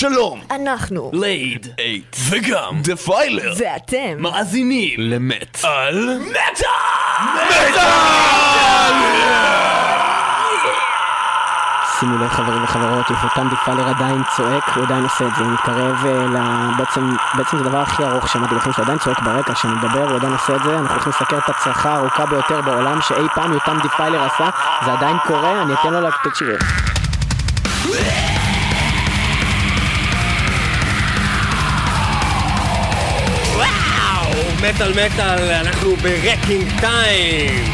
שלום, אנחנו. לייד. אייט, וגם. דפיילר, ואתם. מאזינים. למת. על... שימו לב חברים וחברות, יפותם דיפלר עדיין צועק, הוא עדיין עושה את זה, הוא מתקרב אה, ל... בעצם, בעצם זה הדבר הכי ארוך שמעתי בחיים שלו, עדיין צועק ברקע, כשאני מדבר הוא עדיין עושה את זה, אנחנו הולכים לסקר את הצרחה הארוכה ביותר בעולם שאי פעם יותם דיפיילר עשה, זה עדיין קורה, אני אתן לו לה... תקשיבו. מטאל מטאל, אנחנו ברקינג טיים!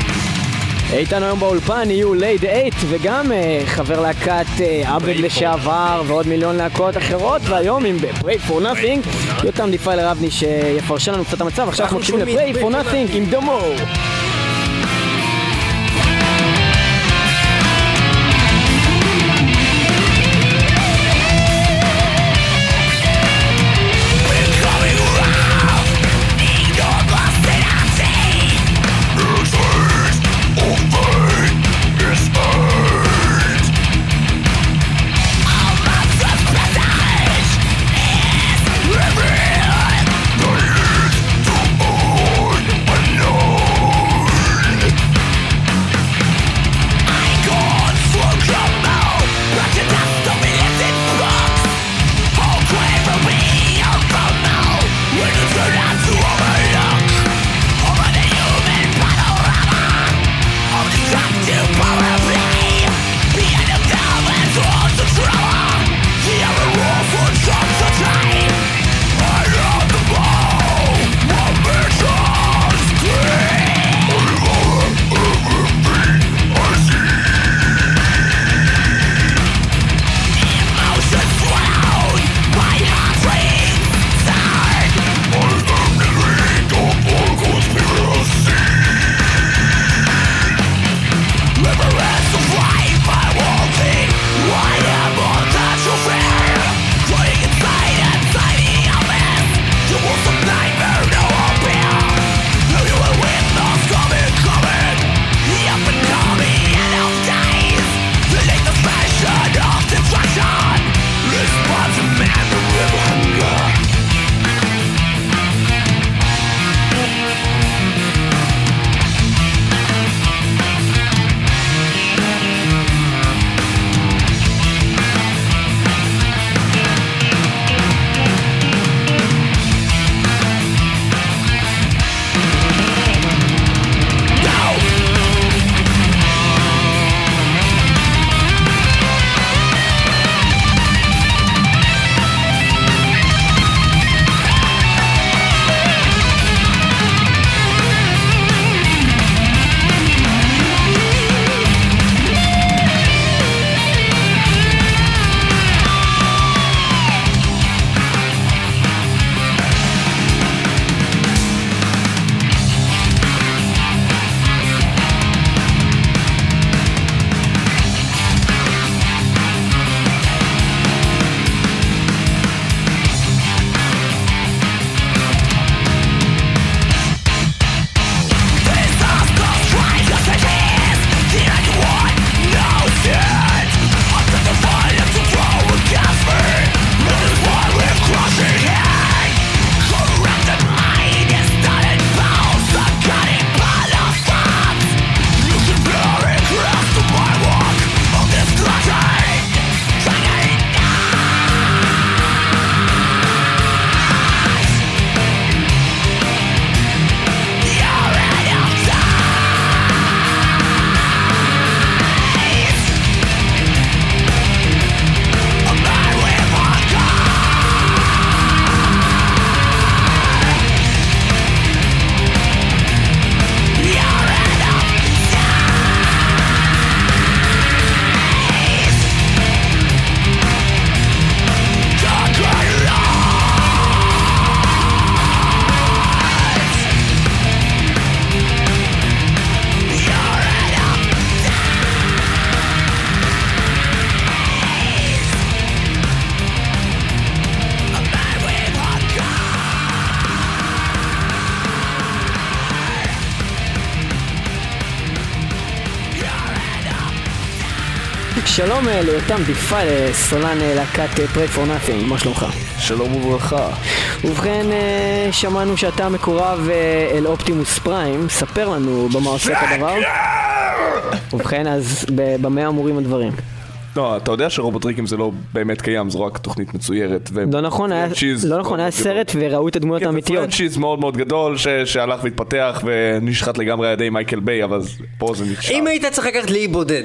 איתנו היום באולפן יהיו לייד אייט וגם אה, חבר להקת אה, עבד Pray for לשעבר ועוד מיליון להקות אחרות והיום עם ב-Pray for Nothing. יותם דיפיילר אבני שיפרשן לנו קצת המצב. עכשיו אנחנו מקשיבים Pray for Nothing. עם דומו שלום אה, ליותם דיפאל, אה, סולן אה, להקת Prey for Nothing, מה שלומך? שלום וברכה. ובכן, שמענו שאתה מקורב אל Optimus Prime, ספר לנו במה עוסק הדבר. ובכן, אז במה אמורים הדברים? לא, אתה יודע שרובוטריקים זה לא באמת קיים, זו רק תוכנית מצוירת. ו- לא נכון, היה, לא נכון, היה. סרט וראו את הדמויות כן, זה האמיתיות. franchise מאוד מאוד גדול ש- שהלך והתפתח ונשחט לגמרי על ידי מייקל ביי, אבל זה- פה זה נשאר. אם היית צריך לקחת לאי בודד,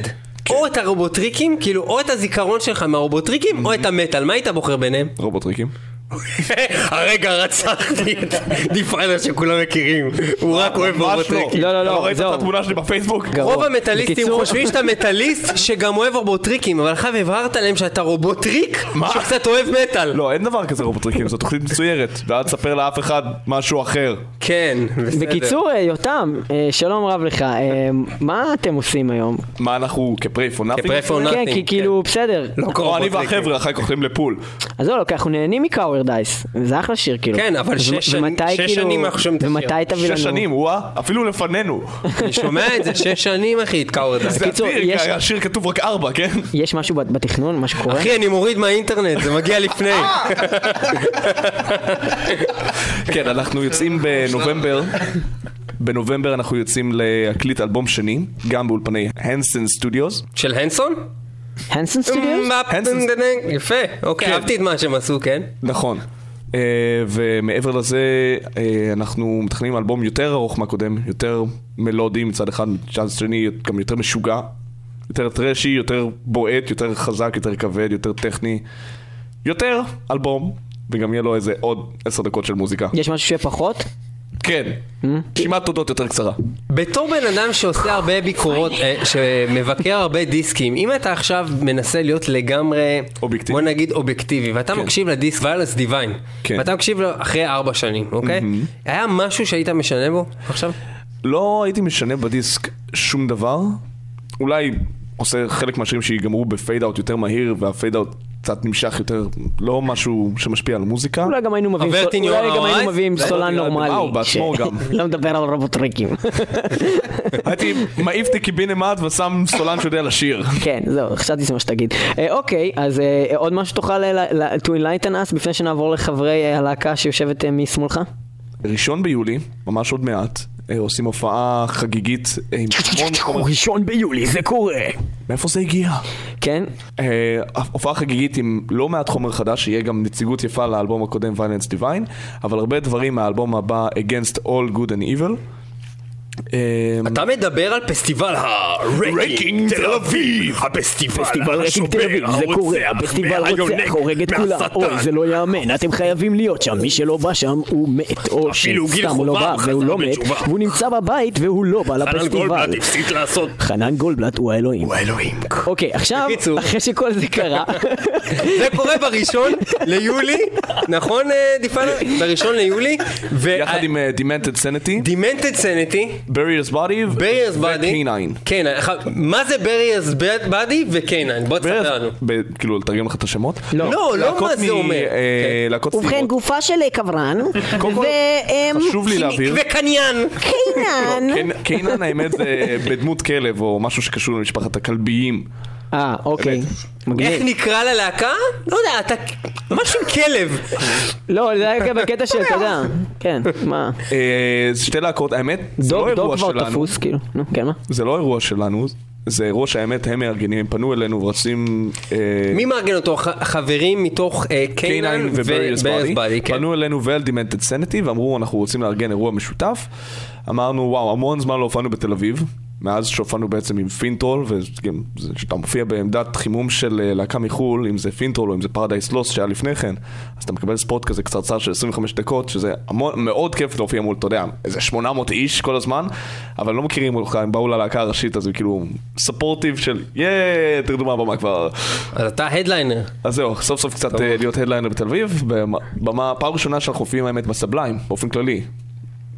או את הרובוטריקים, כאילו, או את הזיכרון שלך מהרובוטריקים, או את המטאל, מה היית בוחר ביניהם? רובוטריקים. הרגע רצחתי את דיפיילר שכולם מכירים, הוא רק אוהב ממש רובוטריקים. לא, לא, לא, לא ראית. את התמונה שלי בפייסבוק? רוב המטאליסטים חושבים שאתה מטאליסט שגם אוהב רובוטריקים, אבל עכשיו הבהרת להם שאתה רובוטריק שקצת אוהב מטאל. לא, אין דבר כזה רובוטריקים, זו תוכנית מצוירת. ואל תספר לאף אחד משהו אחר. כן, בסדר. בקיצור, אה, יותם, אה, שלום רב לך, אה, מה אתם עושים היום? מה אנחנו כ Prey for? כ-Prey for כן, כי כאילו, בסדר. לא אני. והחבר'ה אחר כך הולכים לפול. אז לא, לא, אנחנו נהנים מ Cowardice, זה אחלה שיר כאילו. כן, אבל שש שנים- ומתי, שש כאילו- שנים אנחנו שומעים את השיר. ומתי תביא לנו? שש שנים, וואה, אפילו לפנינו. אני שומע את זה שש שנים, אחי, את Cowardice. זה אדיר, יש- השיר כתוב רק ארבע, כן? יש משהו בת- בתכנון, מה שקורה? אחי, אני מוריד מהאינטרנט, זה מגיע לפני. כן, אנחנו יוצאים בנובמבר. בנובמבר אנחנו יוצאים להקליט אלבום שני, גם באולפני Hansen Studios. של Hansen? Hansen Studios? יפה, אוקיי, כן. אהבתי את מה שהם עשו, כן? נכון. אה, ומעבר לזה, אה, אנחנו מתכננים אלבום יותר ארוך מהקודם, יותר מלודי מצד אחד, מצד שני גם יותר משוגע, יותר טרשי, יותר בועט, יותר חזק, יותר כבד, יותר טכני. יותר אלבום, וגם יהיה לו איזה עוד עשר דקות של מוזיקה. יש משהו שיהיה פחות? כן, רשימת תודות יותר קצרה. בתור בן אדם שעושה הרבה ביקורות, אה, שמבקר הרבה דיסקים, אם אתה עכשיו מנסה להיות לגמרי, אובייקטיבי. בוא נגיד אובייקטיבי, ואתה כן. מקשיב לדיסק ויילס דיוויין, כן. ואתה מקשיב לו אחרי ארבע שנים, אוקיי? היה משהו שהיית משנה בו עכשיו? לא הייתי משנה בדיסק שום דבר. אולי עושה חלק מהשירים שיגמרו ב fade out יותר מהיר, וה fade out קצת נמשך יותר, לא משהו שמשפיע על מוזיקה. אולי גם היינו מביאים סולן נורמלי. אה, הוא בעצמו גם. לא מדבר על רובוטריקים. הייתי מעיף את הקיבינימט ושם סולן שיודע לשיר. כן, זהו, חשבתי שזה מה שתגיד. אה, אוקיי, אז אה, עוד משהו תוכל ל- ל- to enlighten us לפני שנעבור לחברי אה, הלהקה שיושבת אה, משמאלך? ראשון ביולי, ממש עוד מעט, אה, עושים הופעה חגיגית אה, עם המון חומר. ראשון ביולי, זה קורה. מאיפה זה הגיע? כן? אה, הופעה חגיגית עם לא מעט חומר חדש, שיהיה גם נציגות יפה לאלבום הקודם ויילנס דיוויין, אבל הרבה דברים מהאלבום הבא Against All Good and Evil. אה, אתה מדבר על פסטיבל הרקינג תל אביב, הפסטיבל פסטיבל רקינג תל אביב, זה קורה, הפסטיבל רוצח, הורג את כולם, אוי זה לא יאמן, אתם חייבים להיות שם, מי שלא בא שם הוא מת, או שסתם הוא לא בא והוא לא מת. והוא נמצא בבית והוא לא בא לפסטיבל. חנן גולדבלט הוא האלוהים. הוא האלוהים. אוקיי, עכשיו. אחרי שכל זה קרה, זה קורה בראשון ליולי, נכון אה, דיפאנה? בראשון ליולי, יחד עם אה, Demented Sanity, Body בריארס בדי, ו-K9. כן, עכשיו, מה זה בריארס בדי וקיינן? בוא תספר לנו. כאילו לתרגם לך את השמות? לא, לא מה זה אומר. אה, כן. להקות ובכן צעירות. גופה של קברן, קודם כל, חשוב לי להבהיר, וקניין. וקינן. קינ- קינן האמת זה בדמות כלב או משהו שקשור למשפחת הכלביים. אה, אוקיי, איך מגניב. נקרא ללהקה? לא יודע, אתה... משהו עם כלב. לא, זה היה בקטע של, אתה יודע, כן, מה, אה, שתי להקות, האמת, זה דוב לא דוב אירוע כבר שלנו, תפוס, כאילו, נו, כן מה? זה לא אירוע שלנו, זה אירוע שהאמת הם מארגנים, הם פנו אלינו ורוצים... אה, מי מארגן אותו? חברים מתוך קיינן K9 ובריאס כן. פנו אלינו ואל דימנטד סנטי ואמרו אנחנו רוצים לארגן אירוע משותף. אמרנו וואו המון זמן לא הופענו בתל אביב. מאז שהופענו בעצם עם פינטרול, וכשאתה מופיע בעמדת חימום של אה, להקה מחו"ל, אם זה פינטרול או אם זה פרדייס לוס שהיה לפני כן, אז אתה מקבל ספורט כזה קצרצר של 25 דקות, שזה המון, מאוד כיף להופיע מול, אתה יודע, איזה 800 איש כל הזמן, אבל לא מכירים אותך, הם באו ללהקה הראשית, אז הם כאילו ספורטיב של יא, תרדו מהבמה כבר. אז אתה הדליינר. אז זהו, סוף סוף קצת אה, להיות הדליינר בתל אביב, במה, פעם ראשונה שאנחנו מופיעים האמת בסבליים, באופן כללי.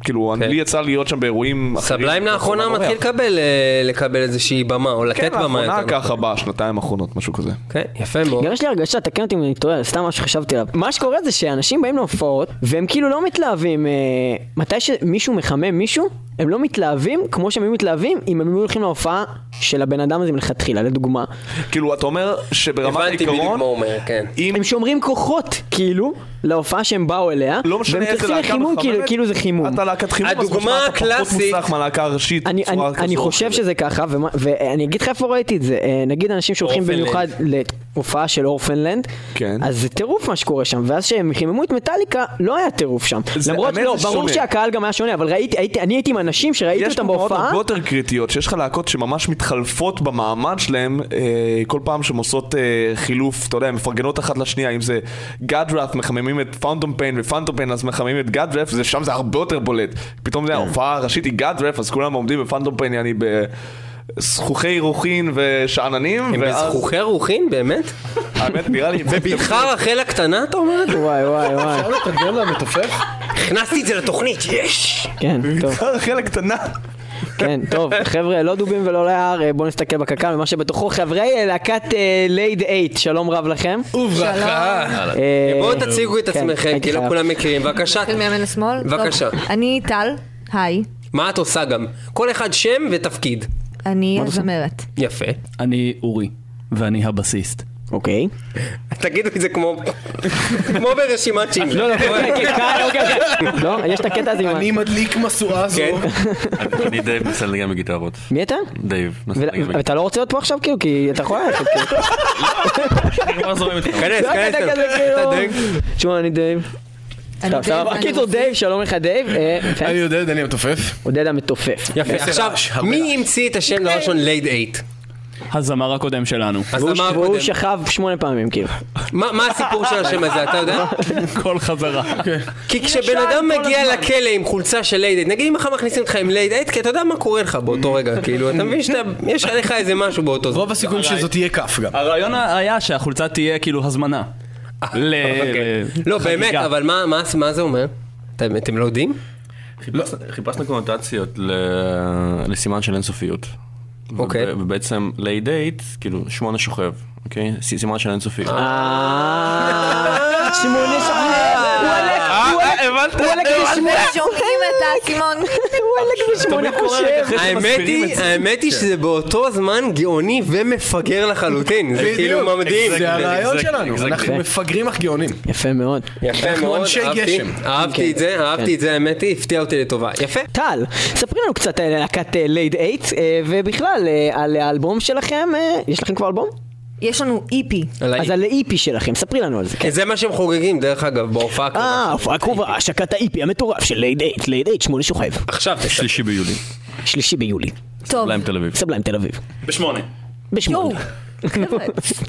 כאילו, כן. לי יצא להיות שם באירועים אחרים. סבליים לאחרונה בחול מתחיל. לקבל, אה, לקבל איזושהי במה, או לתת כן, במה. לאחרונה יותר ככה נכון. בשנתיים האחרונות, משהו כזה. כן, יפה מאוד. גם יש לי הרגשה, תקן אותי אם אני טועה, סתם מה שחשבתי עליו. מה שקורה זה שאנשים באים להופעות, והם כאילו לא מתלהבים. אה, מתי שמישהו מחמם מישהו, הם לא מתלהבים כמו שהם היו מתלהבים אם הם היו הולכים להופעה של הבן אדם הזה מלכתחילה, לדוגמה. כאילו, אתה אומר שברמת הבנתי בדיוק העיקרון, מה הוא אומר, כן. אם הם שומרים כוחות, כאילו, להופעה שהם באו אליה, לא משנה והם איזה מתייחסים להקה לחימום כאילו, מחממת, כאילו זה חימום. אתה להקת חימום, אז הדוגמה משמע אתה פחות מוסך מהלהקה הראשית אני, אני, בצורה אני כזו או חושב. שזה ככה, ואני אגיד לך איפה ראיתי את זה. אה, נגיד אנשים שהולכים. במיוחד להופעה של אורפנלנד, כן. אז זה טירוף מה שקורה שם, ואז שהם חיממו את מטאליקה, לא היה טירוף שם. למרות, לא, ברור. שהקהל גם היה שונה, אבל אני הייתי עם אנשים שראיתי יש אותם דוגמאות בהופעה, הרבה יותר קריטיות, שיש לך להקות שממש מתחלפות במעמד שלהם אה, כל פעם שהן עושות אה, חילוף, אתה יודע, הן מפרגנות אחת לשנייה, אם זה גאדראפ, מחממים את פאונטום פיין, ופאונטום פיין אז מחממים את גאדראפ, זה שם זה הרבה יותר בולט. פתאום זה ההופעה הראשית היא גאדראפ, אז כולם עומדים בפאונטום פיין, יעני בזכוכי רוחין ושאננים, הם ואז- בזכוכי רוחין, באמת? האמת נראה לי... בבטחה רחל הקטנה, אתה אומר? וואי וואי וואי, אפשר לתרגם למתופף? הכנסתי את זה לתוכנית, יש! כן, טוב, חלק קטנה. כן, טוב, חבר'ה, לא דובים ולא להר, אה, בואו נסתכל בקק"ל ומה שבתוכו, חברי אה, להקת לייד אייט, שלום רב לכם. וברכה. אה, בואו תציגו את כן, עצמכם, כי לא. כולם מכירים. בבקשה, נתחיל מימין לשמאל? בבקשה. אני טל, היי. מה את עושה גם? כל אחד שם ותפקיד. אני הזמרת. יפה. אני אורי, ואני הבסיסט. אוקיי. תגידו את זה כמו... כמו ברשימת שינוי. לא, לא, אוקיי, אוקיי, אוקיי, אוקיי. לא, יש את הקטע הזה. אני מדליק משואה זו. כן. אני דייב מנסה לנגן בגיטרות. מי אתה? דייב. ואתה לא רוצה להיות פה עכשיו כאילו? כי אתה יכול ללכת כאילו. אני כבר זורם איתך. כנס, כנס. אתה אתה כאילו- דייב. תשמע, אני דייב. קיצור. דייב, שלום לך דייב. אה. אני עודד, אני המתופף. עודד המתופף. יפה. עכשיו, מי. המציא את השם דבר ראשון Laid Eight? הזמר הקודם שלנו. והוא-. שכב שמונה פעמים כאילו. מה מה הסיפור של השם הזה, אתה יודע? כל חזרה. כי כשבן אדם מגיע לכלא עם חולצה של Laid Eight, נגיד אם מחר מכניסים אותך עם Laid Eight, כי אתה יודע מה קורה לך באותו רגע, כאילו, אתה מבין שיש לך איזה משהו באותו זמן. רוב הסיכויים שזאת תהיה כף גם. הרעיון היה שהחולצה תהיה כאילו הזמנה. ל- אוקיי. לא. באמת, אבל מה- זה אומר? אתם לא יודעים? חיפשנו- קונוטציות לסימן של אינסופיות. אוקיי. וב- ובעצם ליי דייט, כאילו שמונה שוכב, אוקיי? סימן של אינסופיות. אה, שמונה שוכב. הוא הלק בשמונה חושב. האמת היא, האמת היא שזה באותו זמן גאוני ומפגר לחלוטין, זה כאילו מדהים. זה הרעיון שלנו. אנחנו מפגרים אך גאונים. יפה מאוד. יפה מאוד, אהבתי. אהבתי את זה, אהבתי את זה, האמת היא, הפתיע אותי לטובה. יפה. טל, ספרי לנו קצת על להקת Laid Eight, ובכלל אה, על האלבום שלכם, אה, יש לכם כבר אלבום? יש לנו EP. על אז על ה EP שלכם, ספרי לנו על זה. כן. זה מה שהם חוגגים, דרך אגב, בהופעה הקרובה. אה, הופעה קרובה, השקת ה EP המטורף של Laid Eight, Laid Eight, שמונה שוכב. עכשיו. שלישי ביולי. שלישי ביולי, טוב. להם תל אביב. Sublime תל אביב. בשמונה. בשמונה.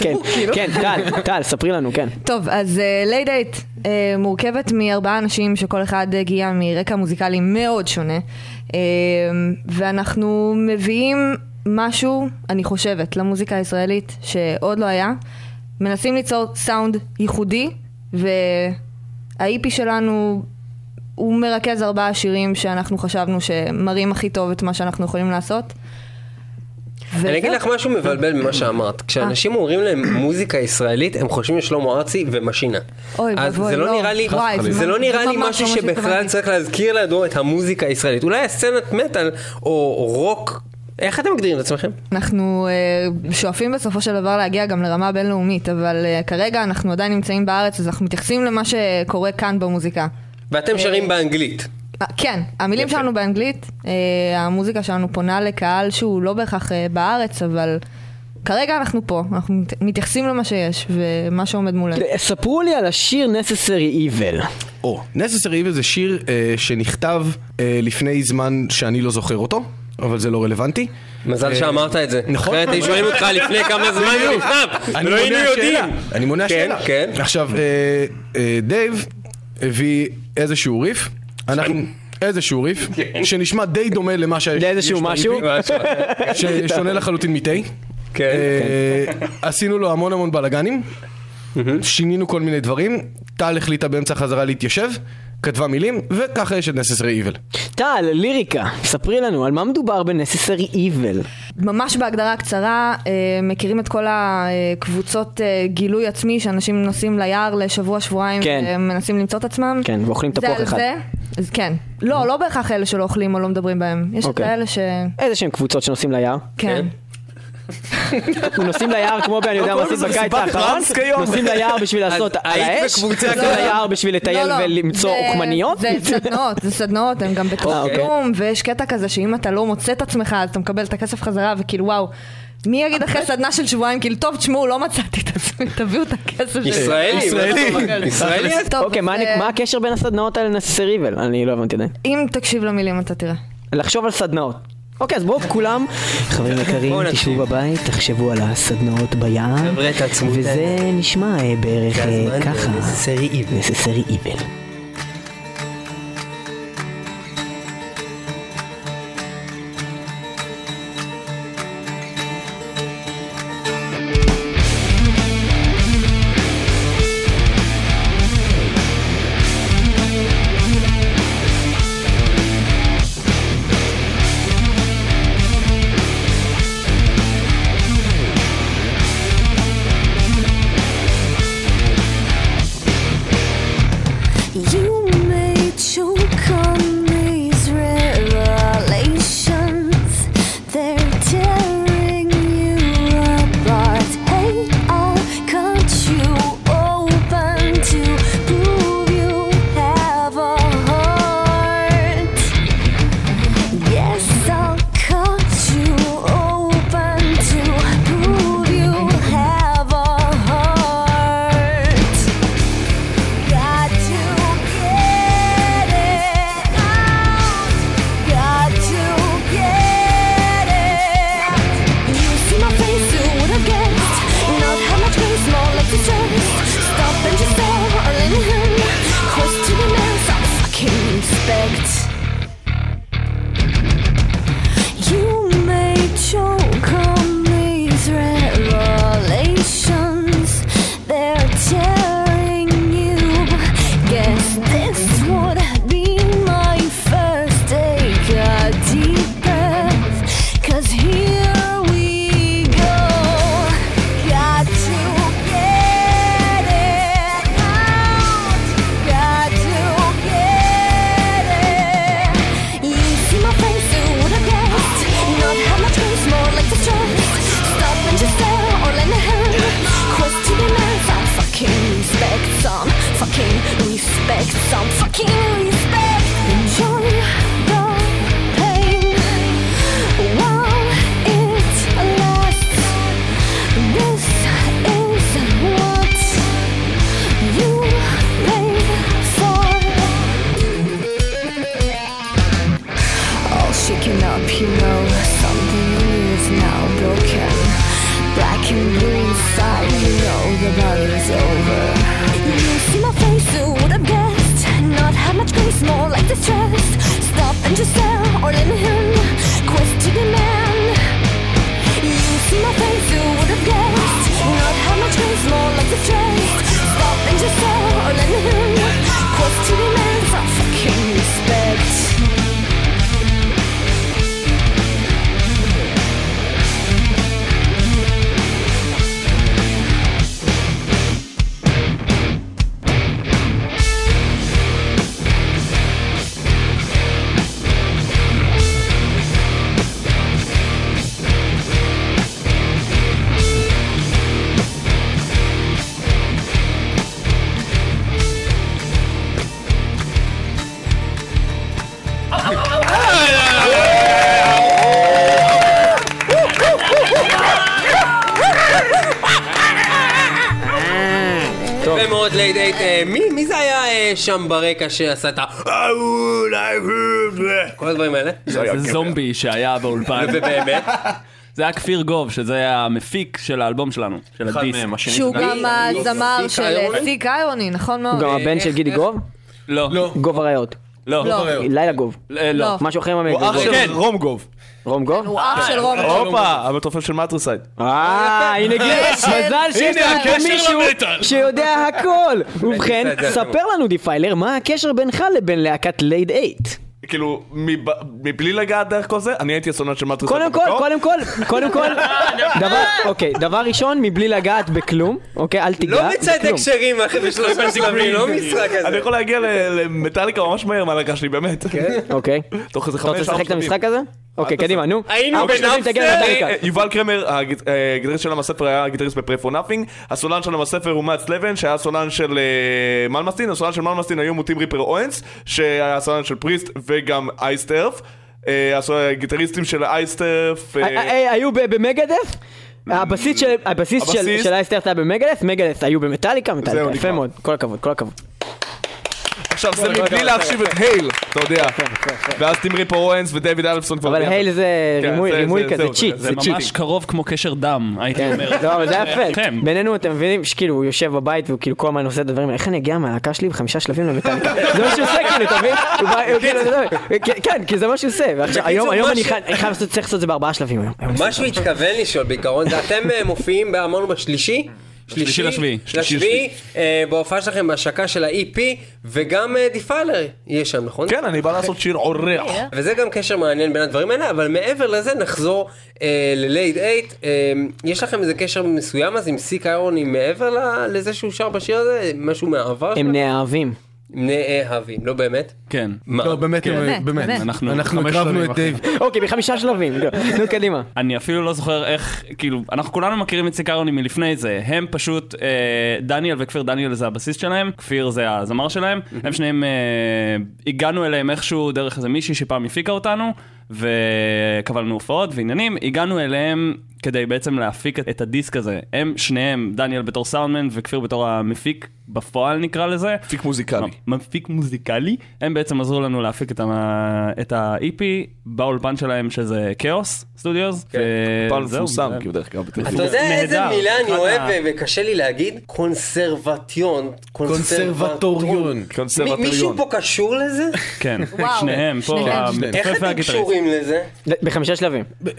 כן, כן, טל, טל, ספרי לנו, כן. טוב, אז לייד אייט מורכבת מארבעה אנשים שכל אחד הגיע מרקע מוזיקלי מאוד שונה. אה, ואנחנו מביאים משהו, אני חושבת, למוזיקה הישראלית שעוד לא היה. מנסים ליצור סאונד ייחודי, והאיפי שלנו הוא מרכז ארבעה שירים שאנחנו חשבנו שמראים הכי טוב את מה שאנחנו יכולים לעשות. אני אגיד. לך משהו מבלבל ממה שאמרת. כשאנשים אומרים להם מוזיקה ישראלית, הם חושבים לשלמה ארצי ומשינה. אוי ואבוי, זה לא לא. נראה לי, וואי, זה לא נראה לי ממש משהו לא שבכלל. צריך להזכיר לידו את המוזיקה הישראלית. אולי הסצנת מטאל או רוק, איך אתם מגדירים את עצמכם? אנחנו uh, שואפים בסופו של דבר להגיע גם לרמה בינלאומית, אבל uh, כרגע אנחנו עדיין נמצאים בארץ, אז אנחנו מתייחסים למה שקורה כאן במוזיקה. ואתם שרים באנגלית. כן, המילים. שלנו באנגלית, המוזיקה שלנו פונה לקהל שהוא לא בהכרח בארץ, אבל כרגע אנחנו פה, אנחנו מת- מתייחסים למה שיש ומה שעומד מולנו. ספרו לי על השיר Necessary Evil. או, Necessary Evil זה שיר אה, שנכתב אה, לפני זמן שאני לא זוכר אותו, אבל זה לא רלוונטי. מזל אה, שאמרת את זה. נכון. אחרת היו שואלים אותך לפני כמה זמן זה נכתב. אני לא היינו יודעים. אני מונה כן, השאלה. כן. עכשיו, אה, אה, דייב הביא איזשהו ריף, אנחנו... איזשהו ריף, שנשמע די דומה למה שיש לאיזשהו משהו? ששונה לחלוטין מתה. כן. אה, עשינו לו המון המון בלאגנים, שינינו כל מיני דברים, טל החליטה באמצע החזרה להתיישב, כתבה מילים, וככה יש את Necessary Evil. טל, ליריקה, ספרי לנו, על מה מדובר ב-Necessary Evil? ממש בהגדרה קצרה, אה, מכירים את כל הקבוצות אה, גילוי עצמי שאנשים נוסעים ליער לשבוע, שבועיים, כן. ומנסים למצוא את עצמם. כן, ואוכלים זה תפוח אחד. זה. אז כן. לא, לא בהכרח אלה שלא אוכלים או לא מדברים בהם. יש את אוקיי. האלה ש... איזה שהם קבוצות שנוסעים ליער? כן. נוסעים ליער כמו ב... אני יודע מה עשית בקיץ האחרון? נוסעים ליער בשביל לעשות על האש? נוסעים? ליער בשביל לטייל לא, לא. ולמצוא זה- אוכמניות? זה סדנאות, זה סדנאות, הם גם אוקיי. בתשלום, ויש קטע כזה שאם אתה לא מוצא את עצמך, אז אתה מקבל את הכסף חזרה, וכאילו וואו. מי יגיד אחרי סדנה של שבועיים, כאילו, טוב, תשמעו, לא מצאתי את עצמי, תביאו את הכסף שלי. ישראלי. ישראלי. ישראלי. טוב, אוקיי, מה אה, מה הקשר בין הסדנאות האלה ל-Necessary Evil? אני לא הבנתי עדיין. אם תקשיב למילים אתה תראה. לחשוב על סדנאות. אוקיי, אז בואו כולם, חברים יקרים. תשבו בבית, תחשבו על הסדנאות את וזה נשמע אה, בערך אה, ככה. ל-Necessary Evil. Necessary שם ברקע שעשה את ה... כל הדברים האלה? זה זומבי שהיה באולפן. ובאמת? זה היה כפיר גוב, שזה המפיק של האלבום שלנו, של הדיסק. שהוא זה גם הזמר של? סיק איירוני, נכון הוא מאוד. גם הבן של גידי גוב? לא. לא. גוב אריות. לא. לא. לילה גוב. לא. לא. משהו אחר הוא מהמגוב. אח של כן. רומגוב. רום גו? הוא אח של רום. הופה, המתופף של מטריסייד. אה, הנה גיל, מזל שיש לנו פה מישהו שיודע הכל. ובכן, ספר לנו Defiler, מה הקשר בינך לבין להקת Laid Eight? כאילו, מב- מבלי לגעת דרך כל זה, אני הייתי הסולן של Matricide. קודם כל. קודם כל, קודם כל, דבר, אוקיי, דבר ראשון, מבלי לגעת בכלום, אוקיי, אל תיגע לא מצד בכלום. הקשרים אחרי בשלושה שלבים, לא משחק אני כזה. יכול להגיע למטאליקה ממש מהר מהלהקה שלי, באמת. אוקיי, תוך איזה אתה חמש, רוצה ארבע לשחק את. המשחק הזה? אוקיי, קדימה, נו. היינו שלבים, בנאפסטר. אה, יובל קרמר, אה, הגיטריסט של Amaseffer היה הגיטריסט ב Prey for Nothing, הסולן של Amaseffer הוא Mats Levén, שהיה סולן של אה, Malmsteen, הסולן של Malmsteen היה גם טים Ripper Owens, שהיה הסולן של Priest וגם Iced Earth. הגיטריסטים של Iced Earth, היו ב Megadeth? הבסיסט של Iced Earth היה ב Megadeth, Megadeth היו במטאליקה, מטאליקה, יפה. מאוד, כל הכבוד, כל הכבוד. עכשיו זה מבלי להחשיב את Hail, אתה יודע. ואז טים Ripper Owens ודייוויד אלפסון כבר אבל. Hail זה כן, רימוי זה- רימוי זה- כזה, cheat, זה. ממש קרוב כמו קשר דם, הייתי כן, אומר. לא, אבל זה יפה. כן. בינינו אתם מבינים שכאילו הוא יושב בבית והוא כאילו כל הזמן עושה את הדברים האלה, איך אני אגיע מהלהקה שלי בחמישה שלבים למטאליקה? זה מה שהוא עושה כאילו, אתה מבין? כאילו, כן, כן, כי זה מה שהוא עושה. ועכשיו, היום אני חייב לעשות- את זה בארבעה שלבים היום. מה שהוא התכוון לשאול בעיקרון זה אתם אה, מופיעים, ב- אמרנו בשלישי? שלישי לשביעי. לשביעי, אה, בהופעה שלכם בהשקה של ה-EP, וגם אה, Defiler יהיה שם, נכון? כן, אני בא לעשות שיר אורח. וזה גם קשר מעניין בין הדברים האלה, אבל מעבר לזה נחזור אה, ל Laid Eight. יש לכם איזה קשר מסוים אז עם Sick Irony מעבר לזה שהוא שר בשיר הזה? משהו מהעבר הם? נאהבים. נאהבים, לא באמת? כן. לא, באמת, כן. באמת. באמת. אנחנו הקרבנו את. דייב. אוקיי, בחמישה שלבים. נו, קדימה. אני אפילו לא זוכר איך, כאילו, אנחנו כולנו מכירים את Sick Irony מלפני זה, הם פשוט, אה, דניאל וכפיר דניאל זה הבסיסט שלהם, כפיר זה הזמר שלהם, הם שניהם, אה, הגענו אליהם איכשהו דרך איזה מישהי שפעם הפיקה אותנו, וקבלנו הופעות ועניינים, הגענו אליהם כדי בעצם להפיק את, הדיסק הזה, הם שניהם, דניאל בתור סאונדמן וכפיר בתור המפיק, בפועל נקרא לזה. פיק מוזיקלי. מפיק מוזיקלי, הם בעצם עזרו לנו להפיק את ה- את ה-EP באולפן שלהם שזה Chaos Studios. פעם מפורסם, כאילו דרך אגב. אתה יודע איזה נהדר. מילה אני אוהב ה- ו- וקשה לי להגיד? קונסרבטיון. קונסרבטוריון. קונסרבטוריון. מישהו פה קשור לזה? כן. שניהם פה, שניהם. איך אתם והגיטריסט. קשורים לזה? בחמישה שלבים.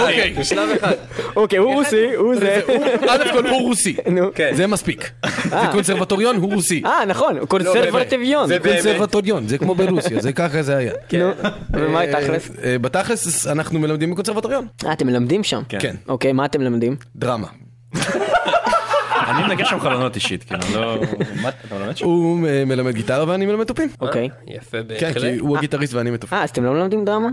אוקיי. בשלב אחד. אוקיי, הוא רוסי, הוא זה. א' כל הוא רוסי. כן. זה מספיק. זה קונסרבטוריון, הוא רוסי. אה, נכון, קונסרבטיביון. זה באמת. קונסרבטוריון, זה כמו ברוסיה, זה ככה זה היה. נו, ומה תכלס? אה, בתכלס אנחנו מלמדים בקונסרבטוריון. אה, אתם מלמדים שם? כן. אוקיי, מה אתם מלמדים? דרמה. אני מנגן שם חלונות אישית, כאילו, לא... מה, אתה מלמד שם? הוא אה, מלמד גיטרה ואני מלמד תופים. אוקיי. יפה כן, בהחלט. כי הוא הגיטריסט ואני מתופים. אה, אז אתם לא מלמדים דרמה?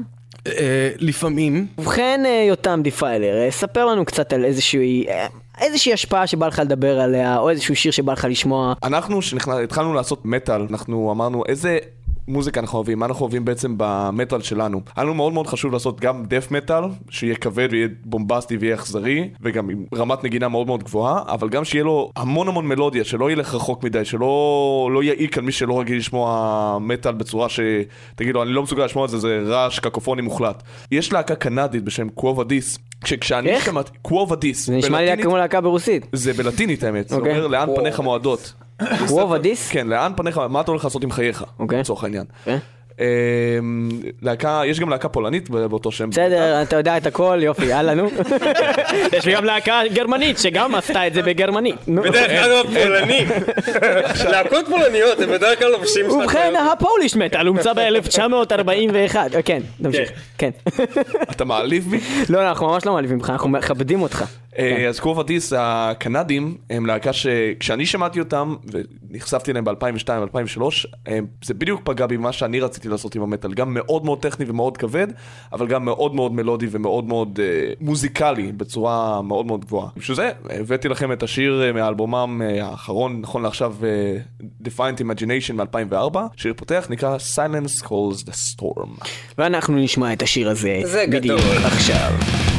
אה, לפעמים, ובכן, אה, יותם Defiler, אה, ספר לנו קצת על איזושהי... אה, איזושהי השפעה שבא לך לדבר עליה, או איזשהו שיר שבא לך לשמוע. אנחנו, כשהתחלנו לעשות מטאל, אנחנו אמרנו איזה מוזיקה אנחנו אוהבים, מה אנחנו אוהבים בעצם במטאל שלנו. היה לנו מאוד מאוד חשוב לעשות גם death metal, שיהיה כבד ויהיה בומבסטי ויהיה אכזרי, וגם עם רמת נגינה מאוד מאוד גבוהה, אבל גם שיהיה לו המון המון מלודיה, שלא ילך רחוק מדי, שלא לא יעיק על מי שלא רגיל לשמוע מטאל בצורה שתגיד לו, אני לא מסוגל לשמוע את זה, זה רעש קקופוני מוחלט. יש להקה קנדית בשם קוובה דיס, כשאני איך? שמעתי, קוובה דיס, זה נשמע לי כמו להקה ברוסית. זה בלטינית האמת, זה אוקיי. אומר לאן פניך מועדות. וובה דיס? כן, לאן פניך, מה אתה הולך לעשות עם חייך, אוקיי. לצורך העניין. כן. אמ, להקה, יש גם להקה פולנית באותו שם. בסדר, אתה יודע את הכל, יופי, יאללה נו. יש לי גם להקה גרמנית שגם עשתה את זה בגרמנית. בדרך כלל פולנים. להקות פולניות, הם בדרך כלל לובשים. ובכן, הפוליש מטאל הומצא ב-1941. כן, תמשיך. כן. אתה מעליב בי? לא, לא, אנחנו ממש לא מעליבים אותך, אנחנו מכבדים אותך. אה, אז קרוב הדיס, הקנדים, הם להקה שכשאני שמעתי אותם, ונחשפתי אליהם ב-2002-2003, זה בדיוק פגע בי מה שאני רציתי לעשות עם המטאל. גם מאוד מאוד טכני ומאוד כבד, אבל גם מאוד מאוד מלודי ומאוד מאוד אה, מוזיקלי, בצורה מאוד מאוד גבוהה. בשביל זה, הבאתי לכם את השיר אה, מאלבומם האחרון, נכון לעכשיו, Defiant Imagination מ-2004. שיר פותח נקרא Silence Calls the Storm. ואנחנו נשמע את השיר הזה זה בדיוק גדול. עכשיו.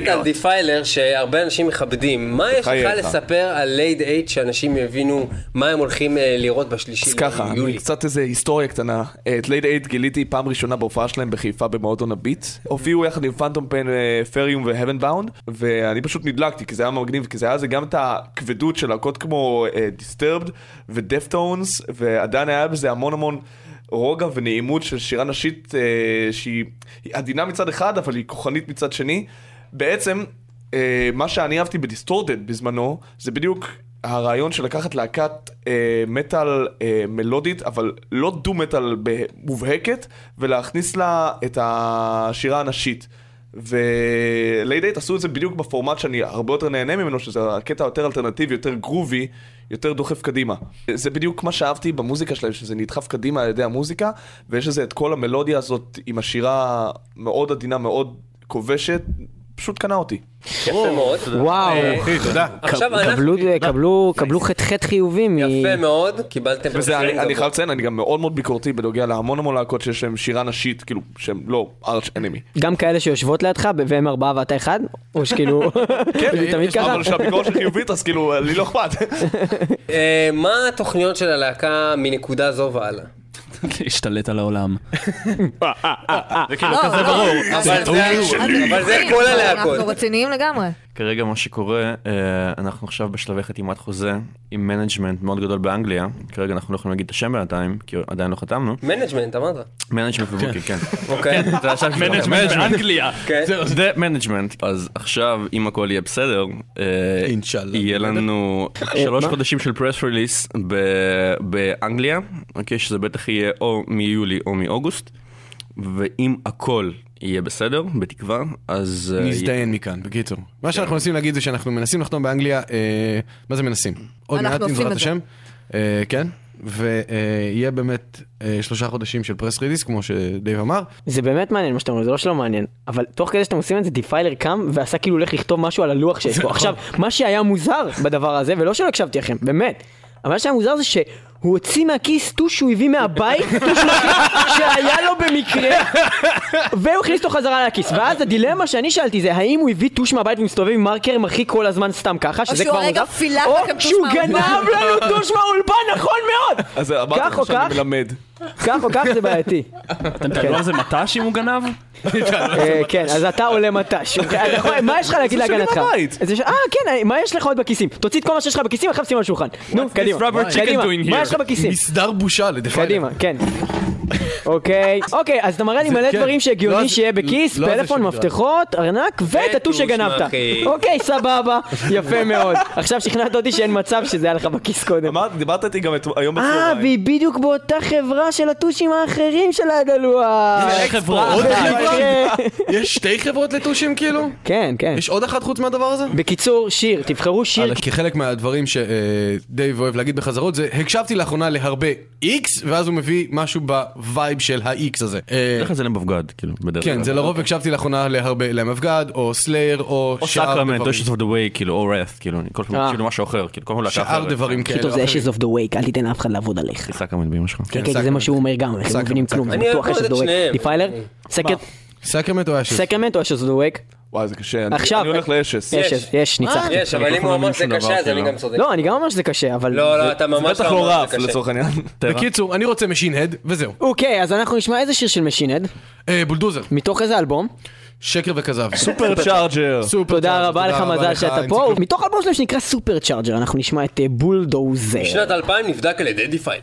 אישיות מטאל Defiler שהרבה אנשים מכבדים, מה יש לך. לספר על Laid Eight שאנשים יבינו מה הם הולכים אה, לראות בשלישי אז ככה? קצת איזה היסטוריה קטנה. את Laid Eight גיליתי פעם ראשונה בהופעה שלהם בחיפה במועדון הביט. הופיעו יחד עם Phantom Pain, פריום ו Heavenbound, ואני פשוט נדלקתי, כי זה היה מגניב, כי זה היה גם את הכבדות של להקות כמו Disturbed ו Deftones, ועדיין היה בזה המון המון רוגע ונעימות של שירה נשית אה, שהיא היא עדינה מצד אחד, אבל היא כוחנית מצד שני. בעצם, אה, מה שאני אהבתי ב Distorted בזמנו, זה בדיוק הרעיון של לקחת להקת אה, מטאל אה, מלודית, אבל לא doom metal מובהקת, ולהכניס לה את השירה הנשית. ו Laid Eight עשו את זה בדיוק בפורמט שאני הרבה יותר נהנה ממנו, שזה הקטע יותר אלטרנטיבי, יותר groovy, יותר דוחף קדימה. זה בדיוק מה שאהבתי במוזיקה שלהם, שזה נדחף קדימה על ידי המוזיקה, ויש לזה את כל המלודיה הזאת עם השירה מאוד עדינה, מאוד כובשת, פשוט קנה אותי. יפה מאוד. וואו, תודה. עכשיו קבלו- אנחנו... קבלו- קבלו ח"ח חיובי מ... יפה מאוד, קיבלתם... אני. חייב לציין, אני גם מאוד מאוד ביקורתי בנוגע להמון המון להקות שיש להם שירה נשית, כאילו, שהם לא ארץ' אנימי. גם כאלה שיושבות לידך והם ארבעה ואתה אחד? או שכאילו... זה תמיד ככה? אבל שהביקורת שלי חיובית, אז כאילו, לי לא אכפת. אה, מה התוכניות של הלהקה מנקודה זו והלאה? להשתלט על העולם. לא, כזה לא. ברור. אבל זה- זה כל הלהקות. אנחנו רציניים לגמרי. כרגע מה שקורה, אה, אנחנו עכשיו בשלבי חתימת חוזה עם management מאוד גדול באנגליה. כרגע אנחנו לא יכולים להגיד את השם בינתיים, כי עדיין לא חתמנו. management, אמרת. management ו booking, כן. אוקיי. זה עכשיו management באנגליה. כן. זה management. אז עכשיו, אם הכל יהיה בסדר, אה. יהיה לנו שלוש? חודשים של press release באנגליה, אוקיי, שזה בטח יהיה או מיולי או מאוגוסט. ואם הכל יהיה בסדר, בתקווה, אז... אה, נזדיין מכאן, בקיצור. מה שאנחנו מנסים להגיד זה שאנחנו מנסים לחתום באנגליה, אה, מה זה מנסים? עוד אנחנו מעט, אם בעזרת. השם. אה, כן, ויהיה באמת אה, שלושה חודשים של press release, כמו שדייב אמר. זה באמת מעניין מה שאתם אומרים, זה לא שלא מעניין, אבל תוך כדי שאתם עושים את זה, דיפיילר קם ועשה כאילו הולך לכתוב משהו על הלוח שיש פה. עכשיו, מה שהיה מוזר בדבר הזה, ולא שלא הקשבתי לכם, באמת, אבל מה שהיה מוזר זה שהוא הוציא מהכיס טוש שהוא הביא מהבית, טוש שהיה לו במקרה, והוא הכניס אותו חזרה לכיס. ואז הדילמה שאני שאלתי זה, האם הוא הביא טוש מהבית ומסתובב עם מרקר מרחיק כל הזמן סתם ככה, שזה כבר מוזר, או שהוא. גנב לנו טוש מהאולפן, נכון מאוד! אז אמרתי לך שאני? מלמד. כך או כך זה בעייתי. אתם תקבלו על זה מט"ש אם הוא גנב? אה, כן, אז אתה עולה מט"ש. מה יש לך להגיד זה שלי להגנתך? אה, כן, אה, מה יש לך עוד בכיסים? תוציא את כל מה שיש לך בכיסים, עכשיו שים על השולחן. נו, קדימה. מה? יש לך בכיסים? מסדר בושה לדיפיילר. קדימה, כן. אוקיי, אוקיי, אז אתה מראה לי מלא כן. דברים לא שהגיוני זה- שיהיה בכיס, לא זה פלאפון. מפתחות, ארנק, וטוש שגנבת. אוקיי, סבבה, יפה מאוד. עכשיו שכנעת אותי שאין מצב שזה היה לך בכיס קודם. אמרת, דיברת איתי גם את- היום אה, בצהריים. והיא בדיוק באותה חברה של הטושים האחרים של עוד אחת. חברה? יש שתי חברות לטושים כאילו? כן, כן. יש עוד אחת חוץ מהדבר הזה? בקיצור, שיר, תבחרו שיר כחלק מהדברים שדייב אוהב להגיד בחזרות זה הקשבתי לאחרונה להרבה איקס ואז הוא מביא משהו ב vibe של האיקס הזה. אה, בדרך כלל זה ל Megadeth, כאילו, בדרך כלל. כן זה לרוב הקשבתי לאחרונה להרבה ל Megadeth או Slayer או או שאר סאקרמנט, או דברים. Ashes of the Wake, כאילו, או Wrath, כאילו, אני כל פעם אה. מקשיב למשהו אחר, כאילו, כל פעם להקה שאר. דברים הכי כאלה. טוב זה. Ashes of the Wake, אל תיתן לאף אחד לעבוד עליך. סאקרמנט באמא שלך. כן, כן, זה מה שהוא אומר גם, הם לא מבינים כלום, זה בטוח שניהם. Wake. דיפיילר? סקרמנט או Ashes? Sacrament או the Wake? וואי, זה קשה. אני- עכשיו. אני הולך ל Ashes. יש. יש, יש, ניצחתי. יש, אבל אם הוא אמר שזה קשה, אז אני גם צודק. לא, אני גם אומר שזה קשה, אבל... לא, לא, אתה ממש בטח לא אמר רף, שזה קשה. לצורך העניין. בקיצור אני רוצה Machine Head וזהו. אוקיי, אז אנחנו נשמע איזה שיר של Machine Head, אה, Bulldozer מתוך איזה אלבום. שקר וכזב. Supercharger. תודה רבה לך, מזל שאתה פה. מתוך אלבום שלהם שנקרא Supercharger, אנחנו נשמע את אה, Bulldozer. בשנת 2000 נבדק על ידי דיפיילר.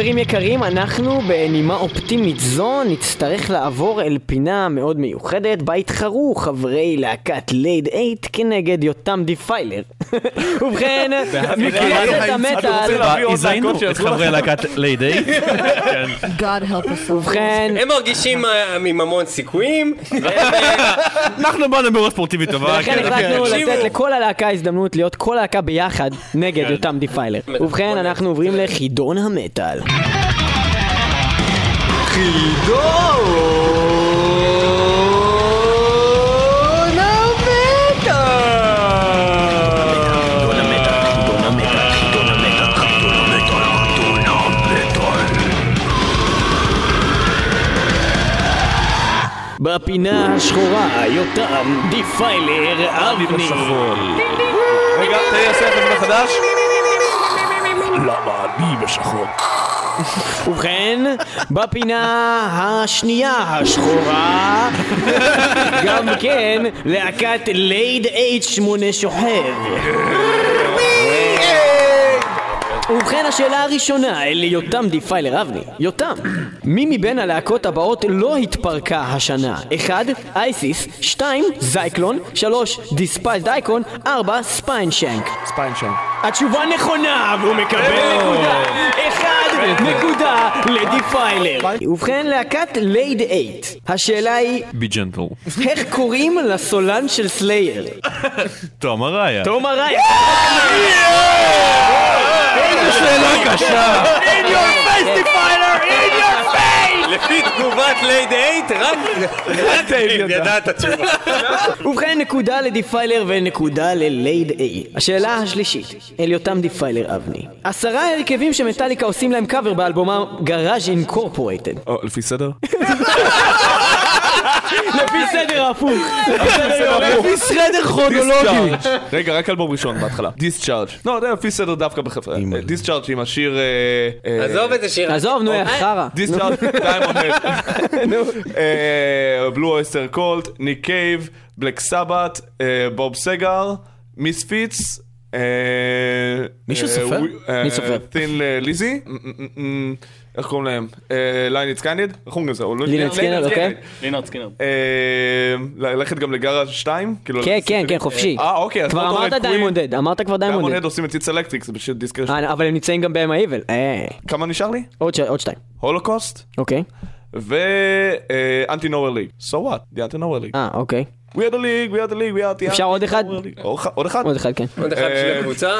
חברים יקרים, אנחנו בנימה אופטימית זו נצטרך לעבור אל פינה מאוד מיוחדת בה יתחרו חברי להקת לייד 8 כנגד יותם דיפיילר. ובכן, מקלטת המטאל, הזיינו את חברי להקת ליידי. God help us. ובכן, הם מרגישים אה, עם המון סיכויים. אנחנו באנו באירוע ספורטיבי טובה. ולכן כן. החלטנו תקשיבו. לתת לכל הלהקה הזדמנות להיות כל הלהקה ביחד נגד יותם דיפיילר. ובכן, אנחנו עוברים לחידון המטאל. בפינה השחורה, יותם דיפיילר אבני. רגע, תן לי לעשות את זה מחדש. למה אני בשחור? ובכן, בפינה השנייה השחורה, גם כן להקת לייד H8 שוכב. ובכן השאלה הראשונה אל יותם דיפיילר אבני. יותם, מי מבין הלהקות הבאות לא התפרקה השנה? 1. Isis 2. Zyklon 3. Despised Icon 4. Spineshank Spineshank. התשובה נכונה, והוא מקבל נקודה. אחד נקודה לדיפיילר. ובכן, להקת לייד 8. השאלה היא, be gentle. איך קוראים לסולן של Slayer? תום אראיה. תום אראיה. איזה שאלה קשה. In your face, דיפיילר! In your face! לפי תגובת לייד 8, רק רק ידע את התשובה. ובכן, נקודה לדיפיילר ונקודה ללייד A. השאלה השלישית, אל יותם דיפיילר אבני. עשרה הרכבים שמטאליקה עושים להם קאבר באלבומם Garage Incorporated. או, לפי סדר? לפי סדר ההפוך. לפי סדר כרונולוגי. Discharge. רגע, רק אלבום ראשון בהתחלה. Discharge. לא, זה לפי סדר דווקא בחברה. Discharge עם השיר... אה, אה, עזוב איזה שיר. עזוב, נו, יא חרא. Discharge, Diamond Blue Oyster Cult, ניק קייב, Black Sabbath, בוב סגר, Misfits. מישהו סופר? מי סופר? Thin Lizzy. איך קוראים להם? ליינץ קיינד? איך קוראים לזה? Lynyrd Skynyrd, אוקיי. Lynyrd Skynyrd. אה, ללכת גם לגאראז' 2? כאילו, כן, כן, כן, חופשי. אה, אוקיי. אז כבר אמרת דיימונד הד, אמרת כבר דיימונד דיימונד הד. הד עושים את ציץ אלקטריק, זה פשוט דיסק ראשון. אה, אבל הם נמצאים גם ב-M האיבל. אה, כמה נשאר לי? עוד שתיים. הולוקוסט אוקיי. ואנטי נוור ליג. So what? The אנטי נוור ליג. אה, אוקיי. We are the league, we are the league, we are the... אפשר עוד אחד? עוד- אחד? עוד אחד, כן. עוד אחד בשביל הקבוצה.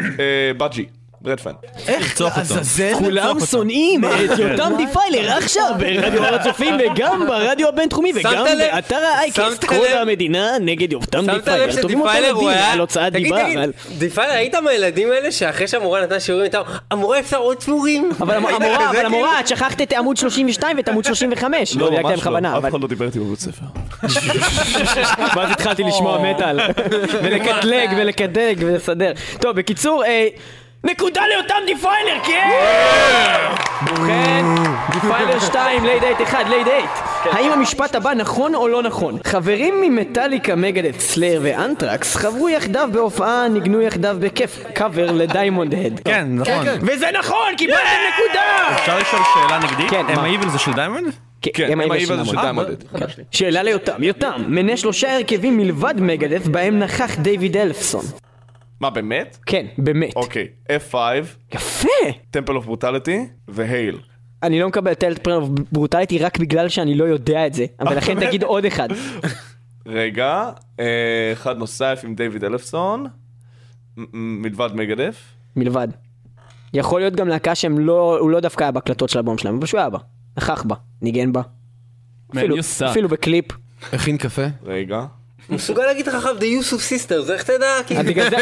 אה, בג'י. רדפן. איך לעזאזל כולם שונאים את יותם דיפיילר עכשיו ברדיו הר הצופים וגם ברדיו הבינתחומי וגם שמת לב- באתר האייקסט שמת כל לב- המדינה נגד יותם שמת לב דיפיילר. תובעים אותו שדיפיילר הוא היה... על הוצאת דיבה. דיפיילר היית מהילדים האלה שאחרי שהמורה נתנה שיעורים איתה, המורה אפשר עוד טבורים. אבל המורה, אבל כאילו? המורה, את שכחת את עמוד 32 ואת עמוד 35. לא דילגתם בכוונה, אף אבל אחד לא דיבר איתי בבית ספר. ואז התחלתי לשמוע מטאל. ולקטלג ולקדג ולסדר. טוב, בקיצור, אה, נקודה ליותם דיפיילר, כן! ובכן, דיפיילר 2, לייד 8 1, לייד 8. האם המשפט הבא נכון או לא נכון? חברים מ Metallica, Megadeth, Slayer ו Anthrax חברו יחדיו בהופעה, ניגנו יחדיו בכיף קאבר ל Diamond Head. כן, נכון. וזה נכון, קיבלתם נקודה! אפשר לשאול שאלה נגדית? כן, Am I Evil? זה של Diamond? כן, Am I Evil Am I Evil של. Diamond. שאלה ליותם, יותם, מנה שלושה הרכבים מלבד Megadeth בהם נכח דיוויד אלפסון. מה, באמת? כן, באמת. אוקיי, F5, יפה! Temple of Brutality והייל. אני לא מקבל טלפרן ברוטליטי רק בגלל שאני לא יודע את זה, אבל לכן תגיד עוד אחד. רגע, אה, אחד נוסף עם דיוויד אלפסון, מלבד מגדף. מלבד. יכול להיות גם להקה שהם לא, הוא לא דווקא היה בהקלטות של האלבום שלהם, אבל שהוא היה בה. נכח בה, ניגן בה. אפילו. אפילו בקליפ. הכין קפה. רגע. הוא מסוגל להגיד לך עכשיו The use of sisters, איך תדע?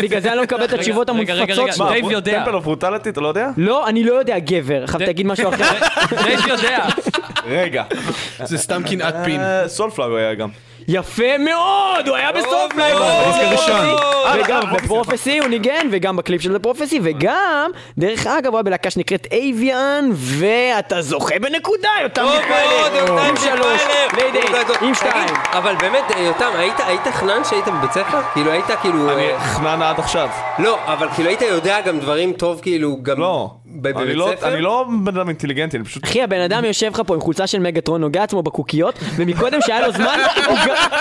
בגלל זה- אני לא מקבל את התשובות רגע, רגע, המונפצות רגע, שלו. דייב יודע. טמפל אוף ברוטליטי, אתה לא יודע? לא, אני לא יודע גבר. עכשיו תגיד משהו אחר. דייב יודע. רגע. זה סתם קנאת פין. אה, סולפלאג היה גם. יפה מאוד! הוא היה בסוף לייב! וגם בפרופסי הוא ניגן, וגם בקליפ של הפרופסי, וגם, דרך אגב, הוא היה בלהקה שנקראת אייביאן, ואתה זוכה בנקודה, יותם טוב מאוד, מיכאלי! יותם עם שלוש. עם שתיים. אבל באמת, יותם, היית- חנן שהיית בבית ספר? כאילו היית כאילו... אני אה, חנן עד עכשיו. לא, אבל כאילו היית יודע גם דברים טוב כאילו גם לא. אני בבית לא- ספר? אני לא בן אדם אינטליגנטי, אני פשוט... אחי, הבן אדם יושב לך פה עם חולצה של מגטרון, נוגע עצמו בקוקיות, ומקודם שהיה לו זמן,